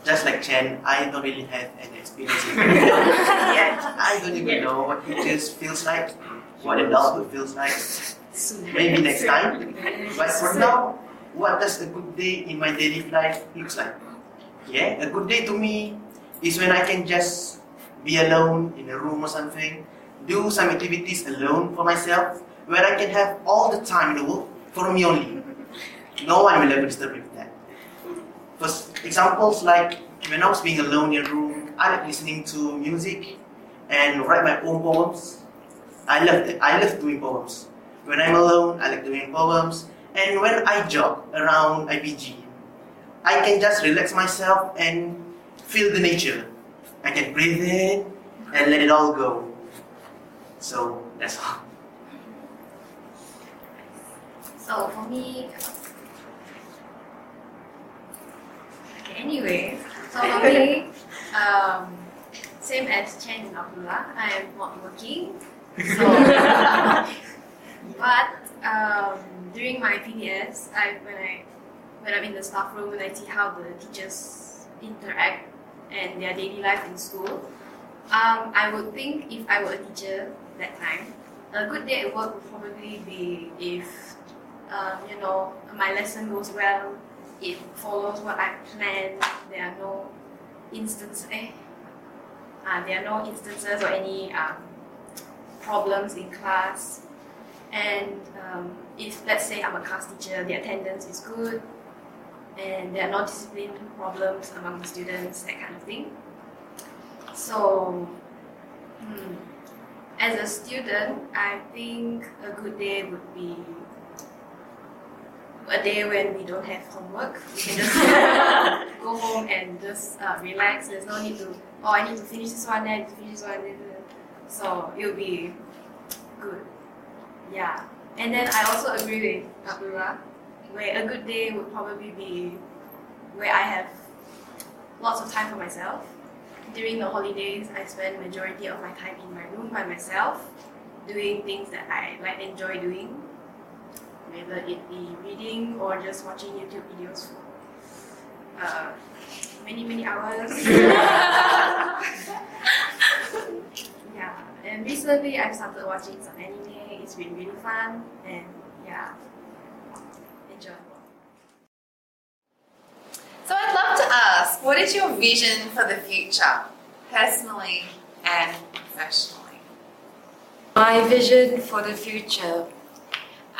Just like Chen, I don't really have any experience in yet. I don't even know what teachers feels like, what adulthood feels like. Maybe next time. But for now, what does a good day in my daily life looks like? Yeah, a good day to me is when I can just be alone in a room or something, do some activities alone for myself, where I can have all the time in the world for me only. No one will ever disturb me with that. For examples like when I was being alone in a room, I like listening to music and write my own poems. I love it. I love doing poems. When I'm alone, I like doing poems. And when I jog around IPG, I can just relax myself and feel the nature. I can breathe in and let it all go. So that's all. So for me, okay, anyway, so um, same as Chen and Abdullah, I am not working. So, but um, during my PBS, I when I when I'm in the staff room and I see how the teachers interact and their daily life in school, um, I would think if I were a teacher that time, a good day at work would probably be if um, you know my lesson goes well, it follows what I planned. There are no instances, eh, uh, there are no instances or any um, problems in class. And um, if let's say I'm a class teacher, the attendance is good, and there are no discipline problems among the students, that kind of thing. So, hmm, as a student, I think a good day would be a day when we don't have homework. We can just go home and just uh, relax. There's no need to, oh, I need to finish this one, I need to finish this one. So, it will be good. Yeah. And then I also agree with Abdullah, where a good day would probably be where I have lots of time for myself. During the holidays, I spend majority of my time in my room by myself, doing things that I like enjoy doing, whether it be reading or just watching YouTube videos for uh, many many hours. yeah, and recently I've started watching some anime. It's been really fun and yeah, enjoyable. So I'd love to ask, what is your vision for the future, personally and professionally? My vision for the future.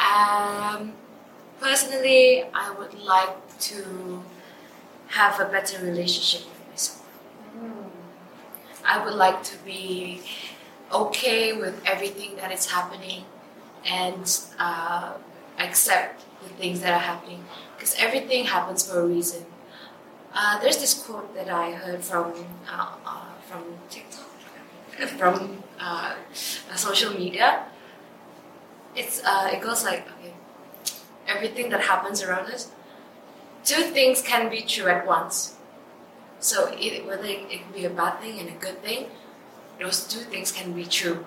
Um, personally, I would like to have a better relationship with myself. I would like to be okay with everything that is happening and uh, accept the things that are happening because everything happens for a reason. Uh, there's this quote that I heard from uh, uh, from TikTok, from uh, social media. It's uh, it goes like okay, everything that happens around us. Two things can be true at once. So it, whether it could be a bad thing and a good thing, those two things can be true.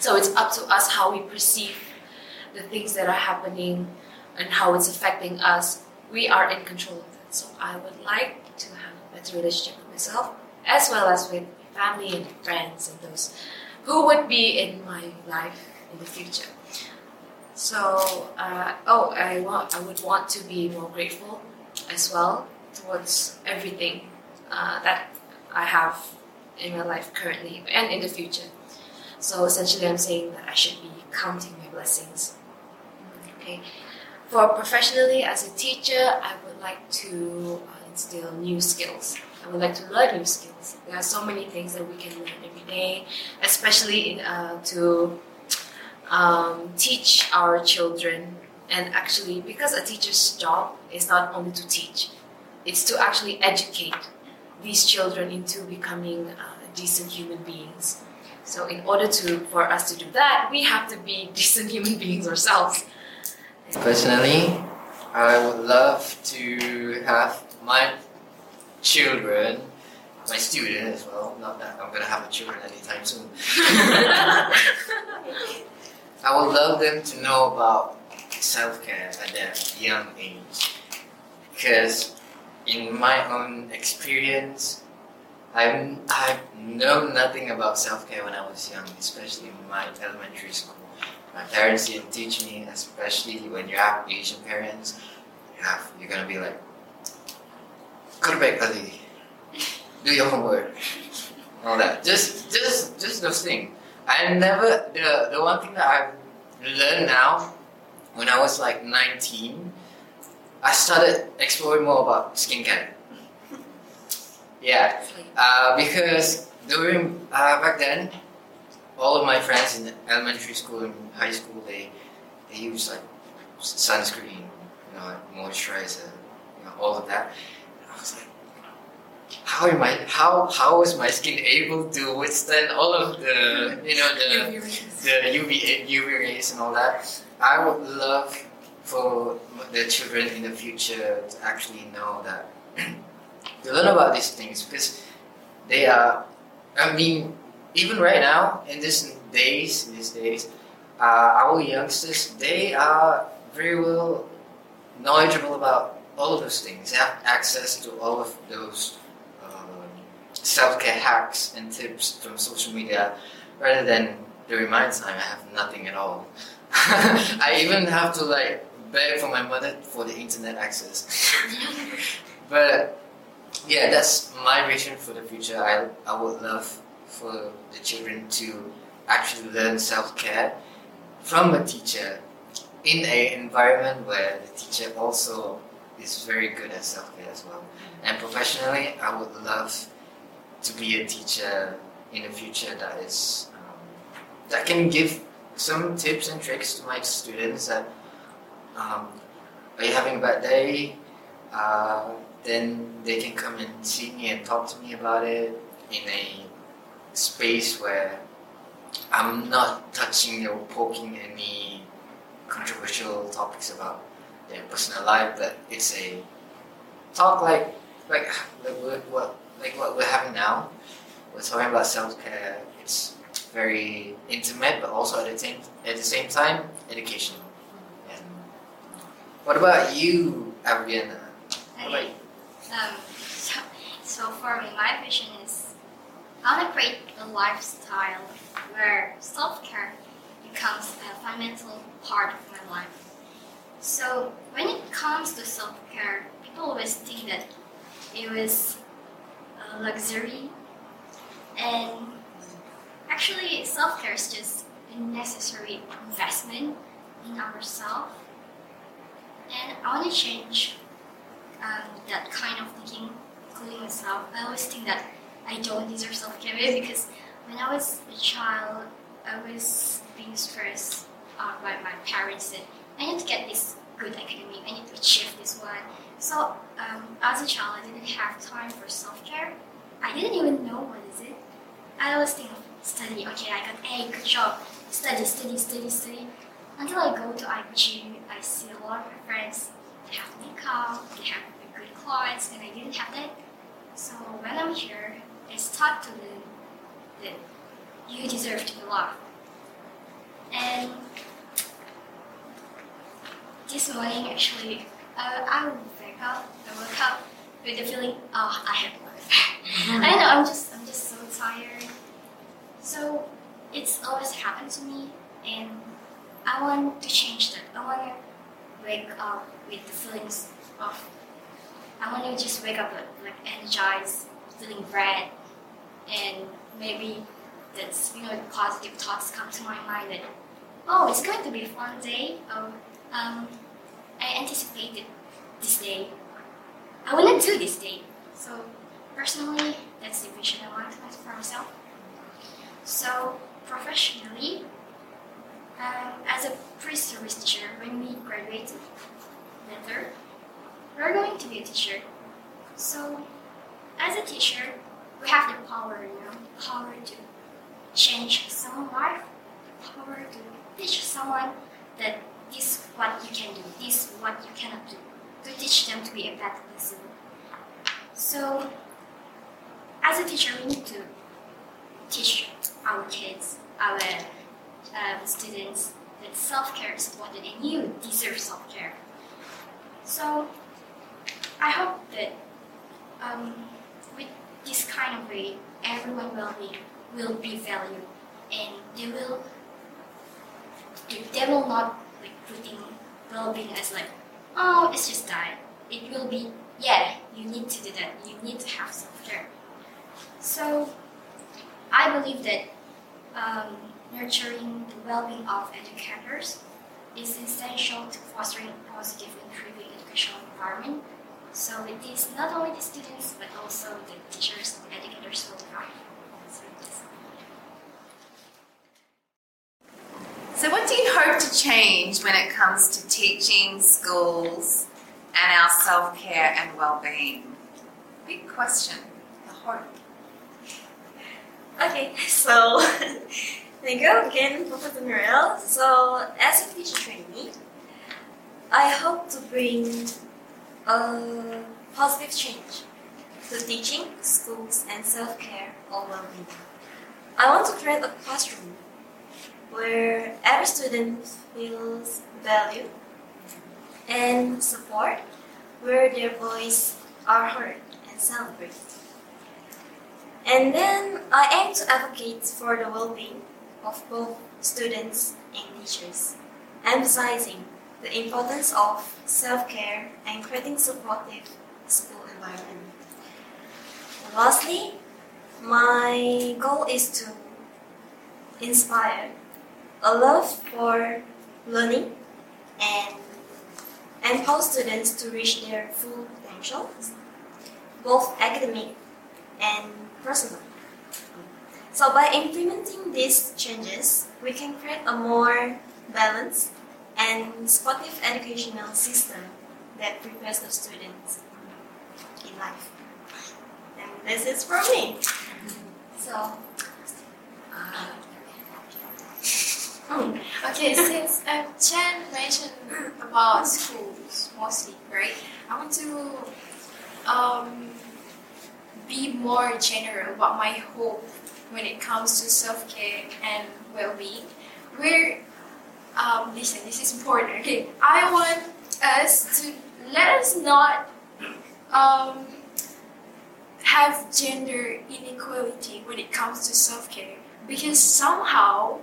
So it's up to us how we perceive the things that are happening and how it's affecting us. We are in control of it. So I would like to have a better relationship with myself as well as with family and friends and those who would be in my life in the future. So, uh, oh, I want, I would want to be more grateful as well towards everything uh, that I have in my life currently and in the future. So essentially, I'm saying that I should be counting my blessings. Okay. For professionally, as a teacher, I would like to uh, instill new skills. I would like to learn new skills. There are so many things that we can learn every day, especially in, uh, to um, teach our children. And actually, because a teacher's job is not only to teach, it's to actually educate these children into becoming uh, decent human beings. So, in order to for us to do that, we have to be decent human beings ourselves. Personally, I would love to have my children, my student as well. Not that I'm gonna have a children anytime soon. I would love them to know about self care at their young age, because in my own experience, I I know nothing about self care when I was young, especially in my elementary school. My parents didn't teach me, especially when you have Asian parents. You have you're gonna be like, go to bed early, do your homework, all that. Just just just those things. I never the the one thing that I've learned now, when I was like 19, I started exploring more about skincare. Yeah, uh, because during uh, back then, all of my friends in elementary school and high school they they use like sunscreen, you know, moisturizer, you know, all of that. And I was like, how am I? How how is my skin able to withstand all of the you know the the UV UV rays and all that? I would love for the children in the future to actually know that to learn about these things because they are. I mean, even right now in these days, these days, uh, our youngsters they are very well knowledgeable about all of those things. They have access to all of those self-care hacks and tips from social media, rather than the my time, I have nothing at all. I even have to like beg for my mother for the internet access. but yeah, that's my vision for the future. I, I would love for the children to actually learn self-care from a teacher in an environment where the teacher also is very good at self-care as well. And professionally, I would love to be a teacher in the future that is um, that can give some tips and tricks to my students that um, are you having a bad day? Uh, then they can come and see me and talk to me about it in a space where I'm not touching or poking any controversial topics about their personal life, but it's a talk like like what, what like what we're having now. We're talking about self care. It's very intimate, but also at the same at the same time educational. And what about you? What? Um, so, so for me, my vision is I want to create a lifestyle where self-care becomes a fundamental part of my life. So when it comes to self-care, people always think that it was luxury, and actually, self-care is just a necessary investment in ourselves. And I want to change um, that kind of thinking, including myself. I always think that I don't deserve self care because when I was a child, I was being stressed uh, by my parents that I need to get this good academic, I need to achieve this one. So um, as a child, I didn't have time for self care. I didn't even know what is it. I always think of study. Okay, I got A, good job. Study, study, study, study. Until I go to IPG, I see a lot of my friends. They have makeup, they have good clothes, and I didn't have that. So when I'm here, it's taught to learn that you deserve to be loved. And this morning, actually, uh, I I woke up with the feeling, oh, I have work. I don't know. I'm just, I'm just so tired. So it's always happened to me, and I want to change that. I want to wake up with the feelings of. I want to just wake up like, like energized, feeling red, and maybe that's you know positive thoughts come to my mind that oh it's going to be a fun day. Oh, um, I anticipated this day. I want to do this day. So personally, that's the vision I want for myself. So professionally, um, as a pre-service teacher, when we graduate later, we're going to be a teacher. So, as a teacher, we have the power, you know, power to change someone's life, power to teach someone that this is what you can do, this is what you cannot do, to teach them to be a better person. So, as a teacher, we need to teach our kids, our um, students, that self care is important and you deserve self care. So, I hope that um, with this kind of way, everyone will be will be valued and they will they, will not like putting well-being as like oh it's just that it will be yeah you need to do that. You need to have self-care so i believe that um, nurturing the well-being of educators is essential to fostering a positive and improving educational environment. So it is not only the students but also the teachers and educators will thrive so, yes. So, what do you hope to change when it comes to teaching, schools, and our self care and well being? Big question. The hope. Okay, so thank you again, Professor Muriel. So, as a teacher trainee, I hope to bring a positive change to teaching, schools, and self care or well being. I want to create a classroom where every student feels valued and support, where their voice are heard and celebrated. And then I aim to advocate for the well-being of both students and teachers, emphasizing the importance of self-care and creating supportive school environment. Lastly, my goal is to inspire a love for learning and empower students to reach their full potential, both academic and personal. So by implementing these changes, we can create a more balanced and supportive educational system that prepares the students in life. And this is from me. So, uh, Oh, Okay, since um, Chen mentioned about schools mostly, right? I want to um, be more general about my hope when it comes to self care and well being. Where, um, listen, this is important. Okay, I want us to let us not um, have gender inequality when it comes to self care because somehow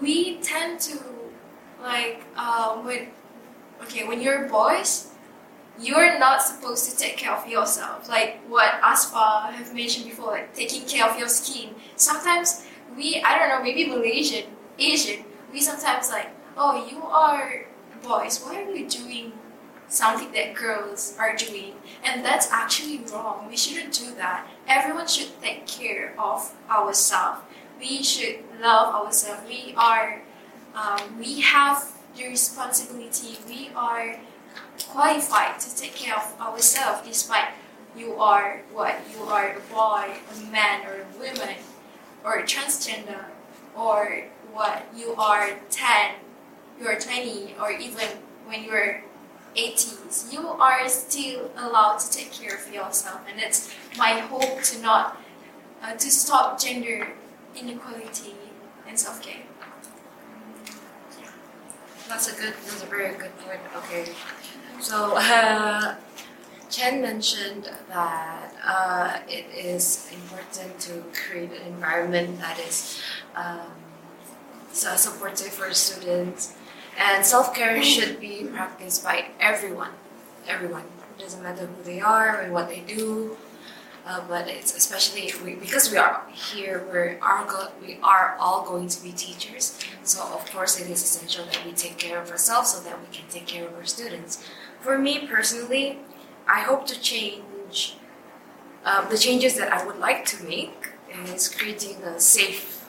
we tend to like um, when okay when you're boys you're not supposed to take care of yourself. Like what Asfa have mentioned before like taking care of your skin. Sometimes we i don't know maybe malaysian asian we sometimes like oh you are boys. Why are you doing something that girls are doing? And that's actually wrong. We shouldn't do that. Everyone should take care of ourselves. We should love ourselves. We are, um, we have the responsibility. We are qualified to take care of ourselves, despite you are what you are a boy, a man, or a woman, or a transgender, or what you are ten, you are twenty, or even when you're 80s, you are still allowed to take care of yourself, and it's my hope to not uh, to stop gender inequality and self care. That's a good. That's a very good point. Okay, so uh, Chen mentioned that uh, it is important to create an environment that is um, supportive for students, and self care should be practiced by everyone. Everyone. It doesn't matter who they are and what they do. Uh, but it's especially we, because we are here. We are go, we are all going to be teachers, so of course it is essential that we take care of ourselves so that we can take care of our students. For me personally, I hope to change um, the changes that I would like to make is creating a safe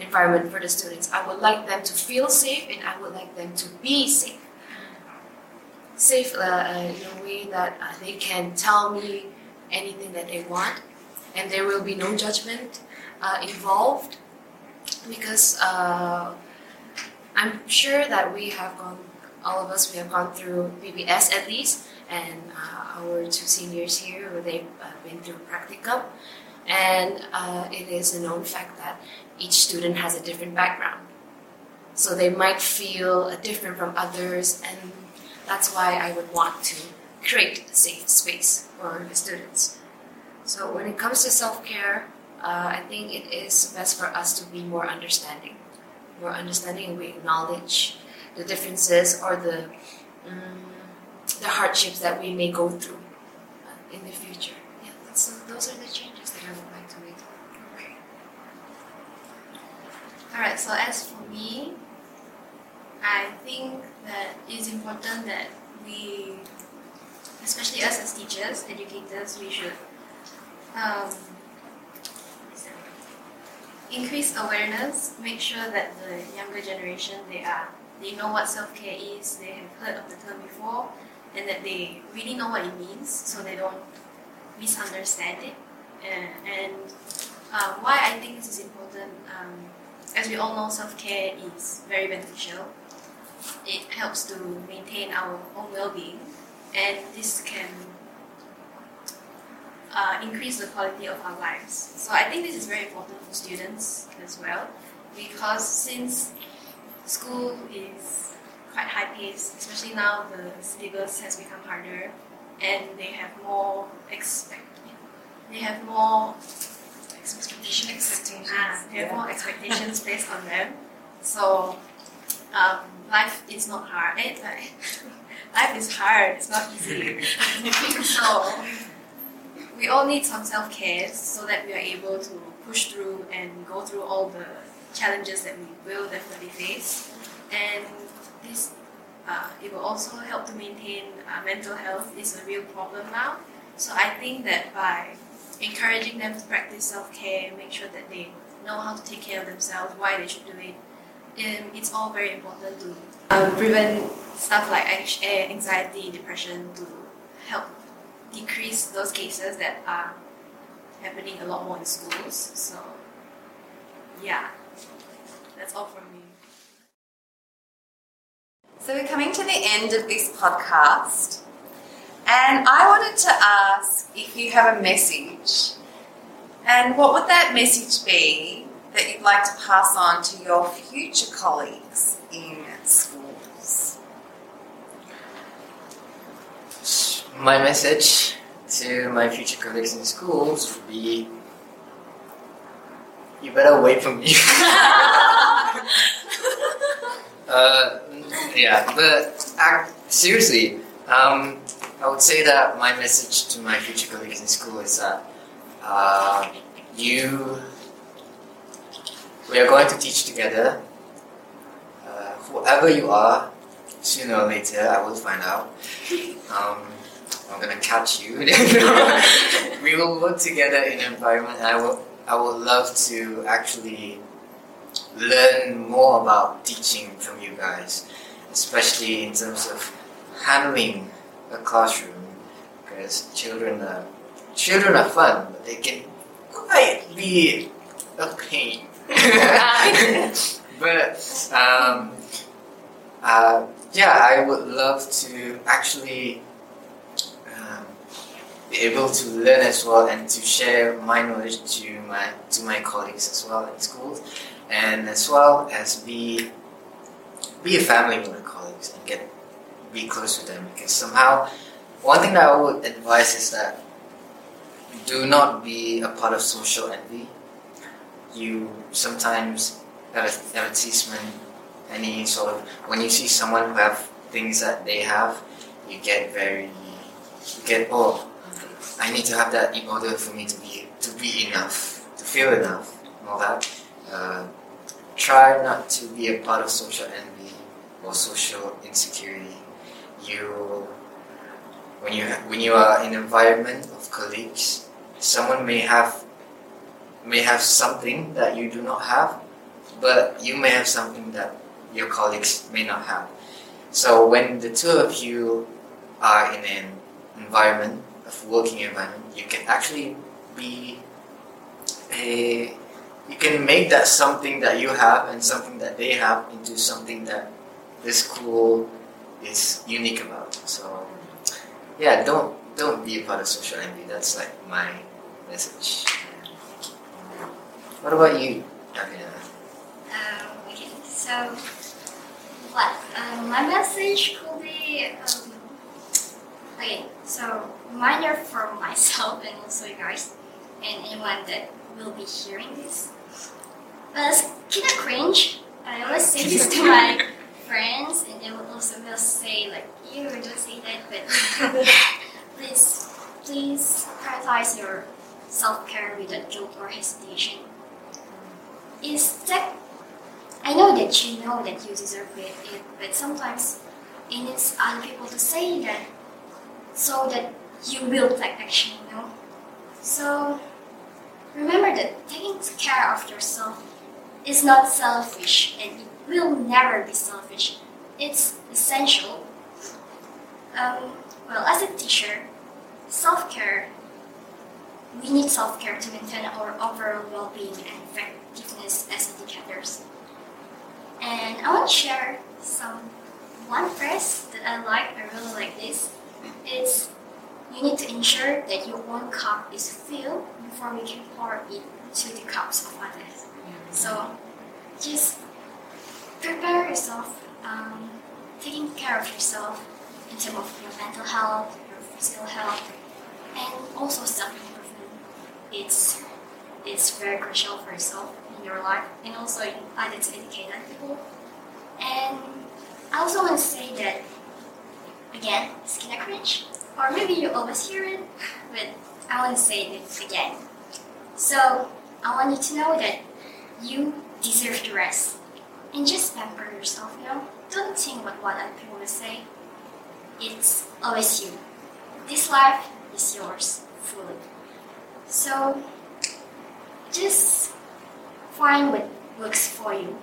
environment for the students. I would like them to feel safe, and I would like them to be safe. Safe uh, uh, in a way that they can tell me anything that they want, and there will be no judgment uh, involved because uh, I'm sure that we have gone, all of us, we have gone through PBS at least, and uh, our two seniors here, they've been through practicum, and uh, it is a known fact that each student has a different background. So they might feel different from others, and that's why I would want to create a safe space for the students. So when it comes to self-care, uh, I think it is best for us to be more understanding. More understanding, we acknowledge the differences or the um, the hardships that we may go through uh, in the future. Yeah, those are the changes that I would like to make. Okay. Alright, so as for me, I think that it's important that we especially us as teachers, educators, we should um, increase awareness, make sure that the younger generation they are they know what self care is, they have heard of the term before, and that they really know what it means, so they don't misunderstand it. Uh, and um, why I think this is important, um, as we all know, self care is very beneficial. It helps to maintain our own well being and this can uh, increase the quality of our lives. So I think this is very important for students as well, because since school is quite high paced, especially now the syllabus has become harder, and they have more expect, they have more expectations. Expectations. Ah, they have more expectations placed on them. So um, life is not hard. Eh, life is hard, it's not easy. so we all need some self care so that we are able to push through and go through all the challenges that we will definitely face. And this uh, it will also help to maintain uh, mental health is a real problem now. So I think that by encouraging them to practice self care, make sure that they know how to take care of themselves, why they should do it, um, it's all very important to um, prevent stuff like anxiety, depression to help decrease those cases that are happening a lot more in schools. So, yeah, that's all from me. So we're coming to the end of this podcast, and I wanted to ask if you have a message, and what would that message be that you'd like to pass on to your future colleagues in schools? My message to my future colleagues in schools would be you better wait for me. uh, yeah, but uh, seriously, um, I would say that my message to my future colleagues in school is that uh, you, we are going to teach together. Whoever you are, sooner or later, I will find out. Um, I'm gonna catch you. we will work together in an environment. I will. I would love to actually learn more about teaching from you guys, especially in terms of handling a classroom. Because children are children are fun, but they can quite be a pain. but um, uh, yeah, I would love to actually um, be able to learn as well and to share my knowledge to my to my colleagues as well in schools, and as well as be be a family with my colleagues and get be close with them because somehow one thing that I would advise is that do not be a part of social envy. You sometimes have a advertisement, any sort of when you see someone who have things that they have, you get very you get oh I need to have that in order for me to be to be enough, to feel enough, and all that. Uh, try not to be a part of social envy or social insecurity. You when you when you are in an environment of colleagues, someone may have may have something that you do not have, but you may have something that your colleagues may not have. So when the two of you are in an environment of working environment, you can actually be a you can make that something that you have and something that they have into something that this school is unique about. So yeah, don't don't be a part of social envy. That's like my message. What about you, Davina? Um, okay, so what? Um, my message could be um, okay. So reminder for myself and also you guys and anyone that will be hearing this. But it's kind of cringe. I always say this to my friends, and they will also will say like, "You don't say that," but please, please prioritize your self care without guilt or hesitation. Is that I know that you know that you deserve it, but sometimes it needs other people to say that so that you will take action, you know? So remember that taking care of yourself is not selfish and it will never be selfish. It's essential. Um, well, as a teacher, self care, we need self care to maintain our overall well being and effectiveness as educators. And I want to share some one phrase that I like, I really like this. It's you need to ensure that your own cup is filled before you can pour it to the cups of others. So just prepare yourself, um, taking care of yourself in terms of your mental health, your physical health, and also self improvement. It's it's very crucial for yourself your life and also in order to educate other people. And I also want to say that again, kind of cringe, or maybe you always hear it, but I want to say it again. So I want you to know that you deserve to rest and just pamper yourself. You know, don't think about what other people will say. It's always you. This life is yours fully. So just find what works for you.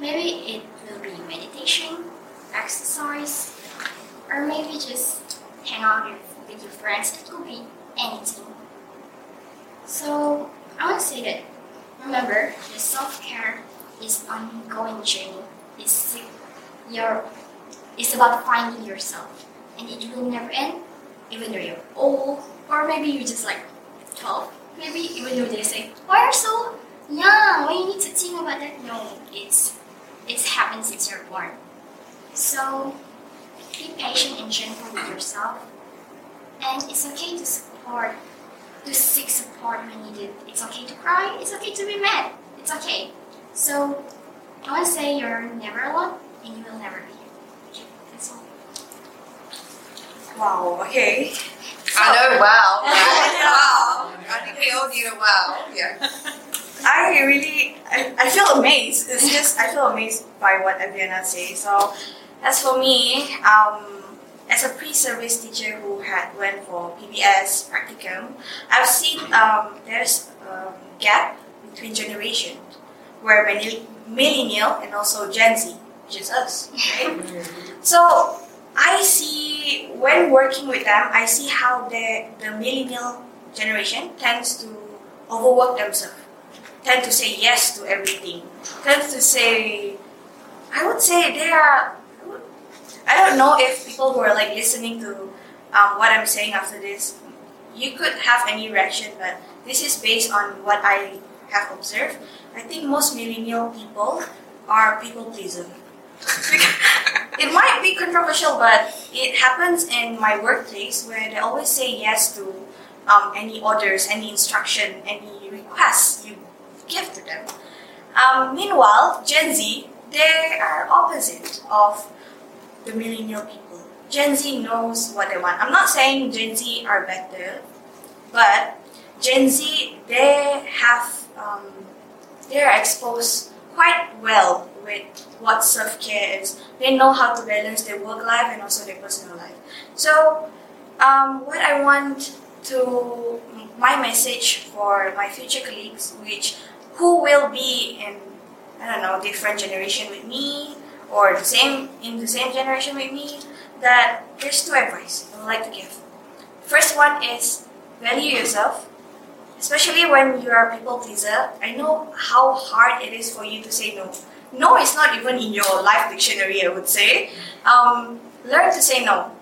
Maybe it will be meditation, exercise, or maybe just hang out with, your friends. It could be anything. So I to say that remember the self care is ongoing journey. It's your It's about finding yourself, and it will never end, even though you're old, or maybe you're just like 12. Maybe even though they say, "Why are you so young? Why you need to think about that?" No, it's it's happened since you're born. So be patient and gentle with yourself, and it's okay to support, to seek support when needed. It's okay to cry. It's okay to be mad. It's okay. So I want to say you're never alone, and you will never be. That's all. Wow, okay. I know, wow. wow. I think we all need a wow. Yeah. I really, I, I feel amazed. It's just, I feel amazed by what Davina says. So, as for me, um, as a pre-service teacher who had went for PBS practicum, I've seen um, there's a gap between generations where millenni- millennial and also Gen Z, which is us, right? so I see when working with them, I see how the the millennial generation tends to overwork themselves, tend to say yes to everything, tends to say, I would say they are. I don't know if people who are like listening to um, what I'm saying after this, you could have any reaction, but this is based on what I have observed. I think most millennial people are people pleaser. it might be controversial, but it happens in my workplace where they always say yes to um, any orders, any instruction, any requests you give to them. Um, meanwhile, Gen Z, they are opposite of the millennial people. Gen Z knows what they want. I'm not saying Gen Z are better, but Gen Z they have um, they are exposed quite well with what self care is. They know how to balance their work life and also their personal life. So, um, what I want to my message for my future colleagues, which who will be in I don't know different generation with me or the same in the same generation with me, that there's two advice I would like to give. First one is value yourself, especially when you are a people pleaser. I know how hard it is for you to say no. No is not even in your life dictionary, I would say. Um, learn to say no.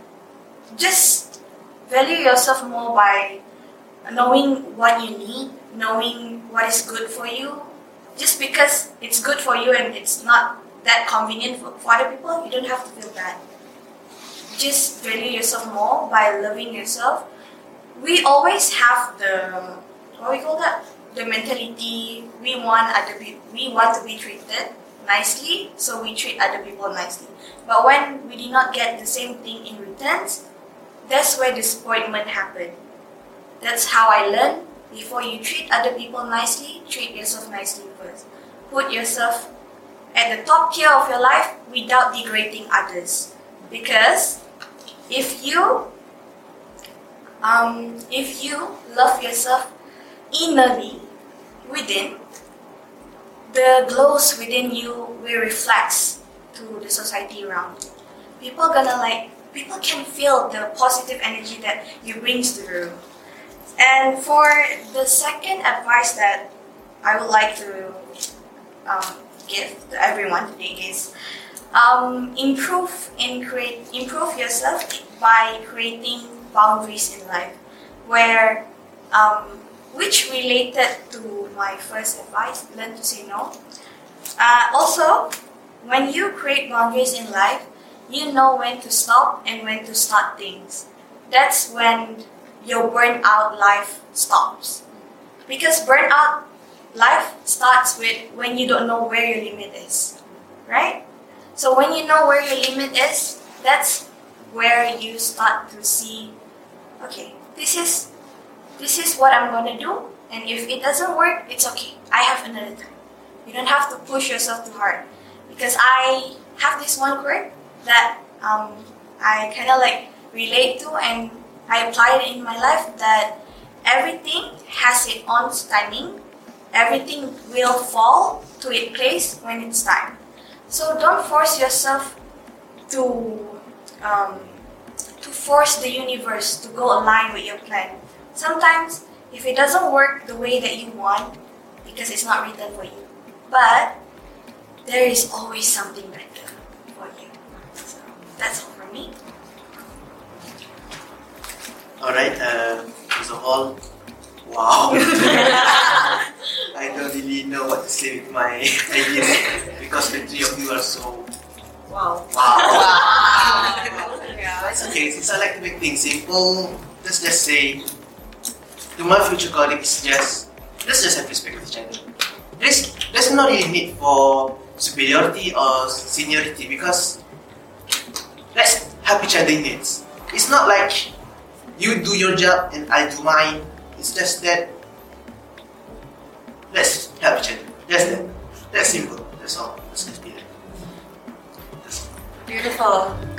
Just value yourself more by knowing what you need, knowing what is good for you. Just because it's good for you and it's not that convenient for, for other people, you don't have to feel bad. Just value yourself more by loving yourself. We always have the what we call that the mentality we want other people we want to be treated nicely, so we treat other people nicely. But when we did not get the same thing in return, that's where disappointment happened. That's how I learned. Before you treat other people nicely, treat yourself nicely first. Put yourself at the top tier of your life without degrading others. Because if you um, if you love yourself innerly within, the glows within you will reflect to the society around you. People gonna like people can feel the positive energy that you bring to the room. And for the second advice that I would like to um, give to everyone today is um, improve in create improve yourself by creating boundaries in life, where um, which related to my first advice, learn to say no. Uh, also, when you create boundaries in life, you know when to stop and when to start things. That's when your burnout life stops. Because burnout life starts with when you don't know where your limit is, right? So when you know where your limit is, that's where you start to see, okay, this is this is what I'm gonna do, and if it doesn't work, it's okay. I have another time. You don't have to push yourself too hard, because I have this one word that um, I kind of like relate to, and I applied in my life that everything has its own timing. Everything will fall to its place when it's time. So don't force yourself to um, to force the universe to go align with your plan. Sometimes, if it doesn't work the way that you want, because it's not written for you, but there is always something better for you. So, That's all from me. Alright, uh, first of all, wow. I don't really know what to say with my ideas because the three of you are so Wow. wow. Yeah. It's okay, since I like to make things simple, let's just say to my future colleagues just let's just have respect with each other. There's there's no really need for superiority or seniority because let's help each other in needs. It's not like you do your job and I do mine. It's just that let's help each other. That's that. That's simple. That's all. That's all. Beautiful.